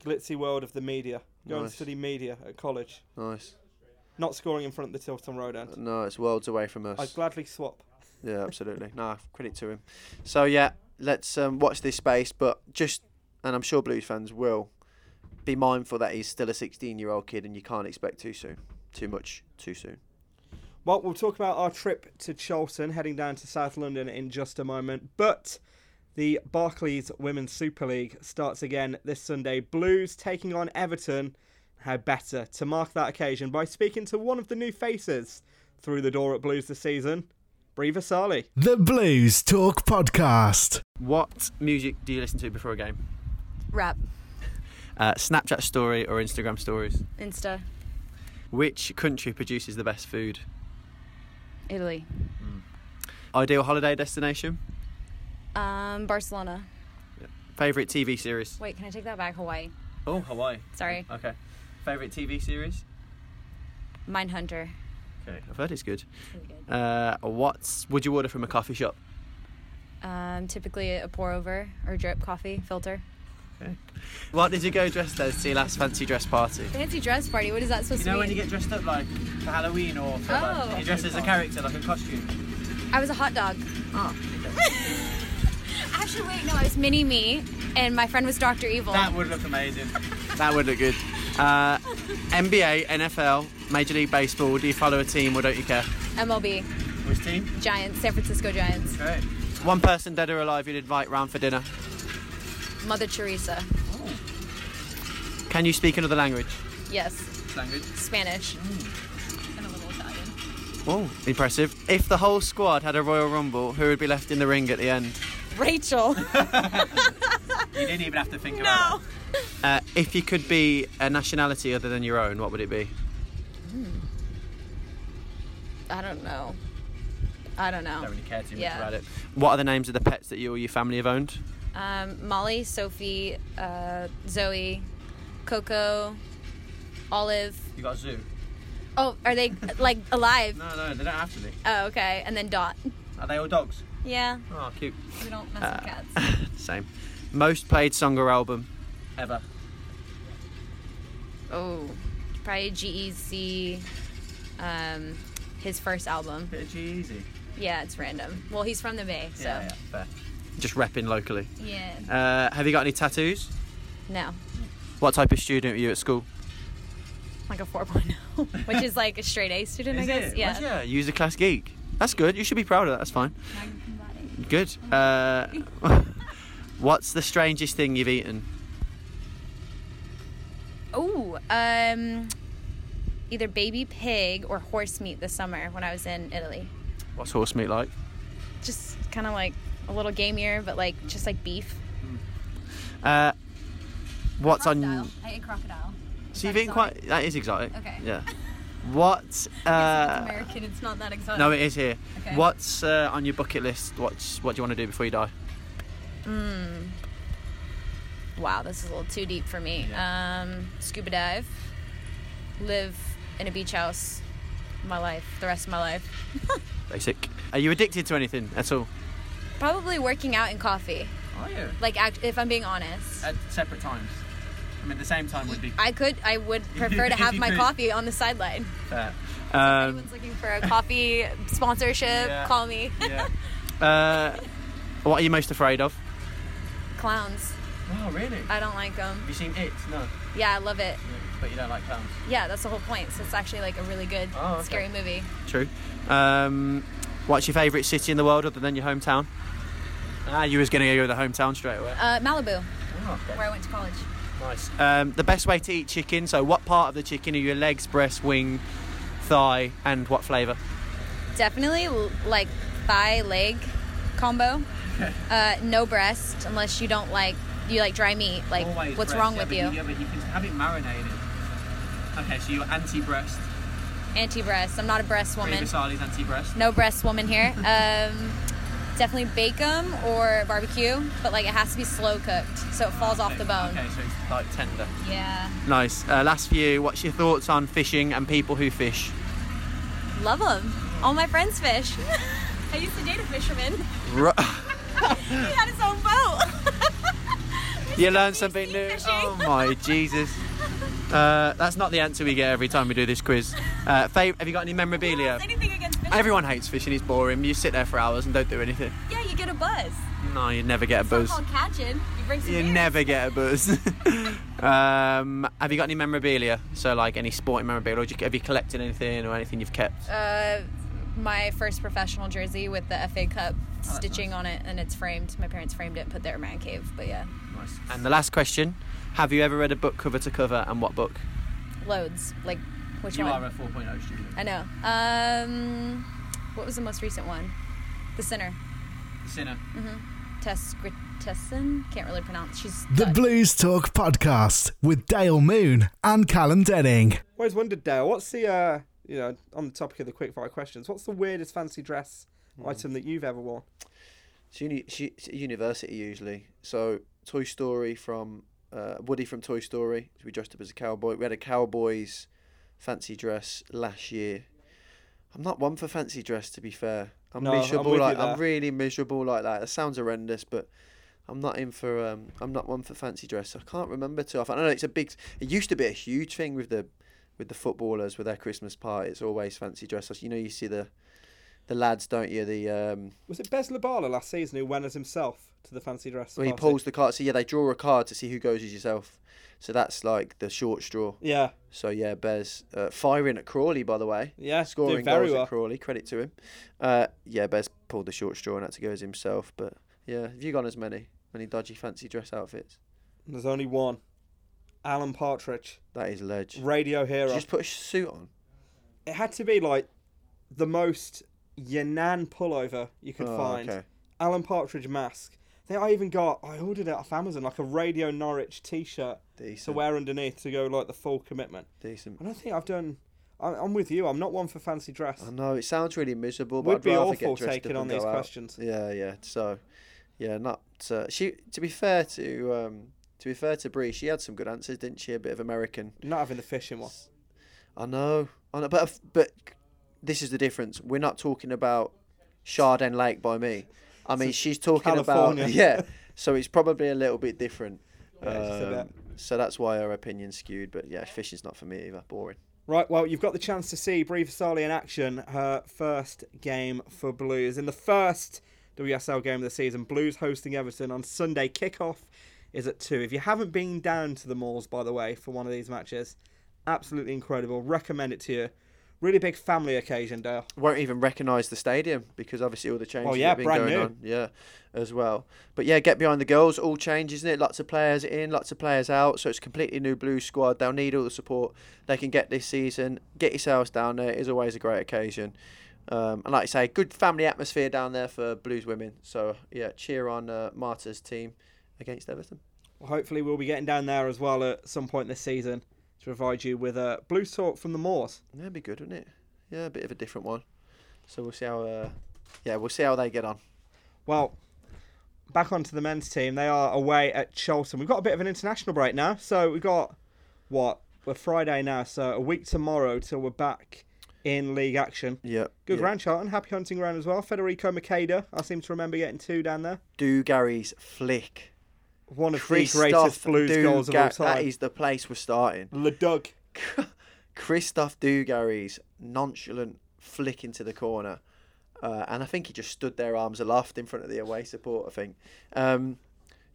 glitzy world of the media. Go and
Nice.
study media at college.
Nice.
Not scoring in front of the Tilton Road end.
No, it's worlds away from us.
I'd gladly swap.
Yeah, absolutely. no, credit to him. So yeah, let's um, watch this space, but just, and I'm sure Blues fans will be mindful that he's still a 16 year old kid, and you can't expect too soon, too much, too soon.
Well, we'll talk about our trip to Charlton, heading down to South London in just a moment. But the Barclays Women's Super League starts again this Sunday. Blues taking on Everton. How better to mark that occasion by speaking to one of the new faces through the door at Blues this season, Bri Visalli.
The Blues Talk Podcast.
What music do you listen to before a game?
Rap.
Uh, Snapchat story or Instagram stories?
Insta.
Which country produces the best food?
Italy.
Ideal holiday destination?
Um, Barcelona.
Favorite TV series?
Wait, can I take that back? Hawaii.
Oh, Hawaii.
Sorry.
Okay. Favorite TV series?
Mindhunter.
Okay, I've heard it's good.
Really good.
Uh, what's would you order from a coffee shop?
Um, typically a pour over or drip coffee filter.
Okay. What did you go dressed as to your last fancy dress party?
Fancy dress party. What is that supposed to be?
You know
to
when you get dressed up like for Halloween or for
Oh.
like, you dress as a character like a costume.
I was a hot dog.
Oh,
Actually, wait, no, I was mini me, and my friend was Doctor Evil.
that would look amazing. That would look good. Uh, NBA, NFL, Major League Baseball. Do you follow a team or don't you care?
MLB.
Which team?
Giants. San Francisco Giants.
Great. One person dead or alive you'd invite round for dinner.
Mother Teresa.
Can you speak another language?
Yes.
Language.
Spanish. And a little Italian.
Oh, impressive. If the whole squad had a Royal Rumble, who would be left in the ring at the end?
Rachel.
You didn't even have to think about it. Uh, if you could be a nationality other than your own, what would it be?
I don't know. I don't know.
Don't really care too much
Yeah.
about it. What are the names of the pets that you or your family have owned?
Um, Molly, Sophie, uh, Zoe, Coco, Olive.
You got a zoo?
Oh, are they like alive?
No, no, they don't have to be.
Oh, okay. And then Dot.
Are they all dogs?
Yeah,
Oh, cute.
we don't mess
Uh,
with cats.
Same. Most played song or album ever?
Oh, probably G-Eazy. Um, his first album.
Bit of easy.
Yeah, it's random. Well, he's from the Bay, so
Yeah, yeah, fair. Just repping locally.
yeah.
Uh, have you got any tattoos?
No,
What type of student were you at school?
like a 4.0, which is like a straight A student, I guess. Yeah.
Yeah, you was a class geek. That's good. You should be proud of that. That's fine. Good. Uh, what's the strangest thing you've eaten?
Oh, um, either baby pig or horse meat this summer when I was in Italy.
What's horse meat like?
just kind of like a little gamier, but like just like beef.
Uh, what's on?
I ate crocodile.
So you've eaten quite. That is exotic.
Okay.
Yeah. What?
it's
Uh,
American. It's not that exotic.
no, it is here.
Okay.
What's uh, on your bucket list? What's what do you want to do before you die?
Mm. Wow, this is a little too deep for me. Um, scuba dive, live in a beach house, my life, the rest of my life.
Basic. Are you addicted to anything at all?
Probably working out and coffee.
Are you?
Like, act- if I'm being honest,
At separate times. I mean, the same time would be
I could, I would prefer to have my
could.
coffee on the sideline.
fair.
If
Um,
anyone's looking for a coffee sponsorship,
Yeah.
call me.
yeah. Uh, what are you most afraid of?
Clowns.
Oh, really?
I don't like them.
Have you seen it? No.
Yeah, I love it.
But you don't like clowns.
Yeah, that's the whole point. So it's actually like a really good,
Oh, okay.
scary movie.
True. Um, what's your favourite city in the world other than your hometown? Ah, you was going to go with the hometown straight away.
Uh, Malibu,
Oh, okay.
where I went to college.
Nice. Um, the best way to eat chicken. So, what part of the chicken are your legs, breast, wing, thigh, and what flavour?
Definitely like thigh leg combo. Uh, no breast unless you don't like you like dry meat. Like what's wrong with you?
Yeah, but you can have it marinated. Okay, so you're anti-breast.
Anti-breast. I'm not a breast woman.
Sali's anti-breast.
No breast woman here. Um, definitely them or barbecue, but like it has to be slow cooked so it falls off the bone.
Okay, so it's like tender.
Yeah,
Nice. Uh, last few. What's your thoughts on fishing and people who fish?
love them. All my friends fish. I used to date a fisherman.
Ru-
he had his own boat.
You learn something new. Oh my Jesus. Uh, that's not the answer we get every time we do this quiz. Uh, fav- have you got any memorabilia?
Anything against fishing?
Everyone hates fishing. It's boring. You sit there for hours and don't do anything.
Yeah, you get a buzz.
No, you never get a
It's not
buzz.
called catching. You bring some
You never get a buzz. um, have you got any memorabilia? So, like any sporting memorabilia? Or do you- have you collected anything or anything you've kept?
Uh, my first professional jersey with the FA Cup
Oh,
stitching on it, and it's framed. My parents framed it and put there in man cave. But yeah,
Nice. And the last question: Have you ever read a book cover to cover, and what book?
loads. Like which
you
one?
are a 4.0 student.
I know. Um, what was the most recent one? The Sinner.
The Sinner.
Tess Gerritsen. Can't really pronounce. She's
The
Dutch.
Blues Talk podcast with Dale Moon and Callum Denning.
Always wondered, Dale, what's the, uh, you know, on the topic of the quickfire questions, what's the weirdest fancy dress item that you've ever worn?
It's, uni- she, it's university usually. So Toy Story from uh, Woody from Toy Story. We dressed up as a cowboy. We had a cowboy's fancy dress last year. I'm not one for fancy dress, to be fair. I'm
No, I'm
miserable. like. I'm really miserable like that. It sounds horrendous, but I'm not in for. Um, I'm not one for fancy dress. I can't remember too often. I know it's a big. It used to be a huge thing with the with the footballers with their Christmas party. It's always fancy dress. You know, you see the the lads, don't you? The um,
Was it Bez Lubala last season who went as himself to the fancy dress?
Well, he
party?
pulls the card. So yeah, they draw a card to see who goes as yourself. So that's like the short straw.
Yeah,
So yeah, Bez uh, firing at Crawley, by the way.
yeah,
Scoring
very
goals
well.
at Crawley. Credit to him. Uh, yeah, Bez pulled the short straw and had to go as himself. But yeah, have you gone as many any dodgy fancy dress outfits?
There's only one. Alan Partridge,
That is ledge.
radio hero.
just put a suit on.
It had to be like the most Yannan pullover you could
Oh,
find.
okay.
Alan Partridge mask. I I even got. I ordered it off Amazon, like a Radio Norwich T-shirt to wear underneath to go like the full commitment.
Decent.
I don't think I've done. I'm, I'm with you. I'm not one for fancy dress.
I know it sounds really miserable, but
Would
I'd
be
rather
awful
get
taking on these
out.
questions.
Yeah, yeah. So, yeah, not. Uh, she. To be fair to um, to be fair to Bri, she had some good answers, didn't she? A bit of American.
Not having the fishing one.
I know. I know. But but this is the difference. We're not talking about Chardon Lake by me. I mean, she's talking
California.
about yeah. So it's probably a little bit different.
Yeah, just a.
Um, so that's why her opinion's skewed. But yeah, fishing's not for me either. Boring.
Right, well, you've got the chance to see Bri Visalli in action, her first game for Blues. In the first WSL game of the season, Blues hosting Everton on Sunday. Kickoff is at 2. If you haven't been down to the Moors, by the way, for one of these matches, absolutely incredible. Recommend it to you. Really big family occasion, Dale.
won't even recognise the stadium because obviously all the changes
Oh, yeah,
have been
brand
going
new.
on. Yeah, as well. But yeah, get behind the girls. All change, isn't it? Lots of players in, lots of players out. So it's a completely new blue squad. They'll need all the support they can get this season. Get yourselves down there. It is always a great occasion. Um, and like I say, good family atmosphere down there for Blues women. So yeah, cheer on uh, Marta's team against Everton.
Well, hopefully, we'll be getting down there as well at some point this season to provide you with a Blue talk from the Moors.
It'd be good, wouldn't it? Yeah, a bit of a different one. So we'll see how. Uh, yeah, we'll see how they get on.
Well, back onto the men's team. They are away at Charlton. We've got a bit of an international break now, so we've got what we're Friday now, so a week tomorrow till we're back in league action.
Yeah.
Good
yeah.
round, Charlton. Happy hunting ground as well. Federico Macheda. I seem to remember getting two down there.
Dugarry's flick.
One of
Christophe
the greatest Blues
Du
goals of all time.
That is the place we're starting.
Le Doug.
Christophe Dugarry's nonchalant flick into the corner. Uh, and I think he just stood there arms aloft in front of the away support, I think. Um,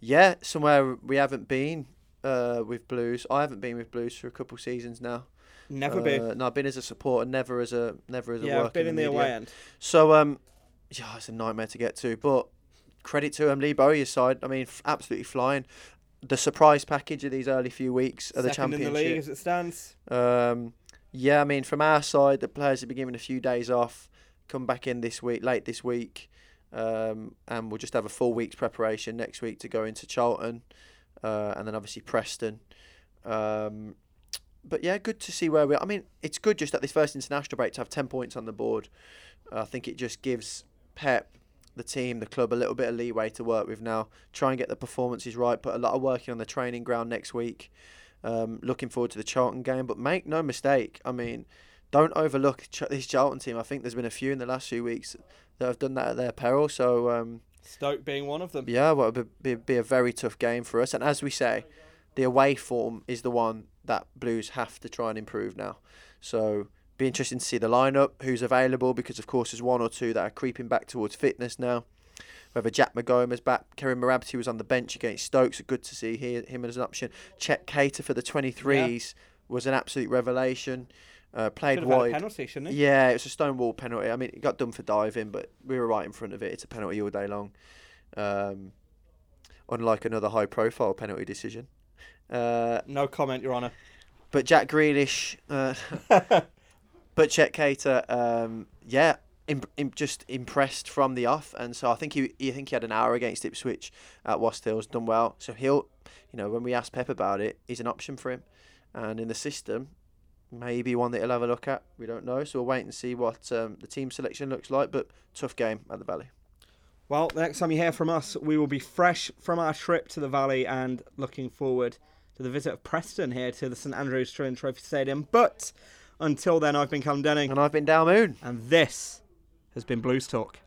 yeah, somewhere we haven't been uh, with Blues. I haven't been with Blues for a couple seasons now.
Never
uh,
been.
No, I've been as a supporter, never as a never as a
Yeah, I've
worker
been in the
media.
away end.
So um, yeah, it's a nightmare to get to. But credit to him, Lee Bowyer's side. I mean, f- absolutely flying. The surprise package of these early few weeks of the
Second in the league as it stands.
Um, yeah, I mean, from our side, the players have been given a few days off, come back in this week, late this week, um, and we'll just have a full week's preparation next week to go into Charlton, uh, and then obviously Preston. Um, but yeah, good to see where we are. I mean, it's good just at this first international break to have 10 points on the board. I think it just gives Pep, the team, the club, a little bit of leeway to work with now. Try and get the performances right, put a lot of working on the training ground next week. Um, looking forward to the Charlton game, but make no mistake. I mean, don't overlook Ch- this Charlton team. I think there's been a few in the last few weeks that have done that at their peril. So um,
Stoke being one of them.
yeah, well, it'd be, be a very tough game for us. And as we say, the away form is the one that Blues have to try and improve now. So be interesting to see the lineup, who's available, because of course there's one or two that are creeping back towards fitness now. Whether Jacques Maghoma's back, Kerim Mrabti was on the bench against Stokes, so good to see he, him as an option. Chet Cater for the 23s was an absolute revelation. Uh, played
Should have had a
wide.
penalty?
Yeah, it was a stonewall penalty. I mean, it got done for diving, but we were right in front of it. It's a penalty all day long. Um, unlike another high-profile penalty decision. Uh,
No comment, Your Honour.
but Jack Grealish, uh, but Chet Cater, um, yeah, just impressed from the off, and so I think he, I think he had an hour against Ipswich at Wast Hills, done well. So he'll, you know, when we asked Pep about it, he's an option for him, and in the system, maybe one that he'll have a look at. We don't know, so we'll wait and see what um, the team selection looks like. But tough game at the Valley.
Well, the next time you hear from us, we will be fresh from our trip to the Valley and looking forward to the visit of Preston here to the St Andrews Trophy Stadium. But until then, I've been Callum Denning.
And I've been Dale Moon.
And this has been Blues Talk.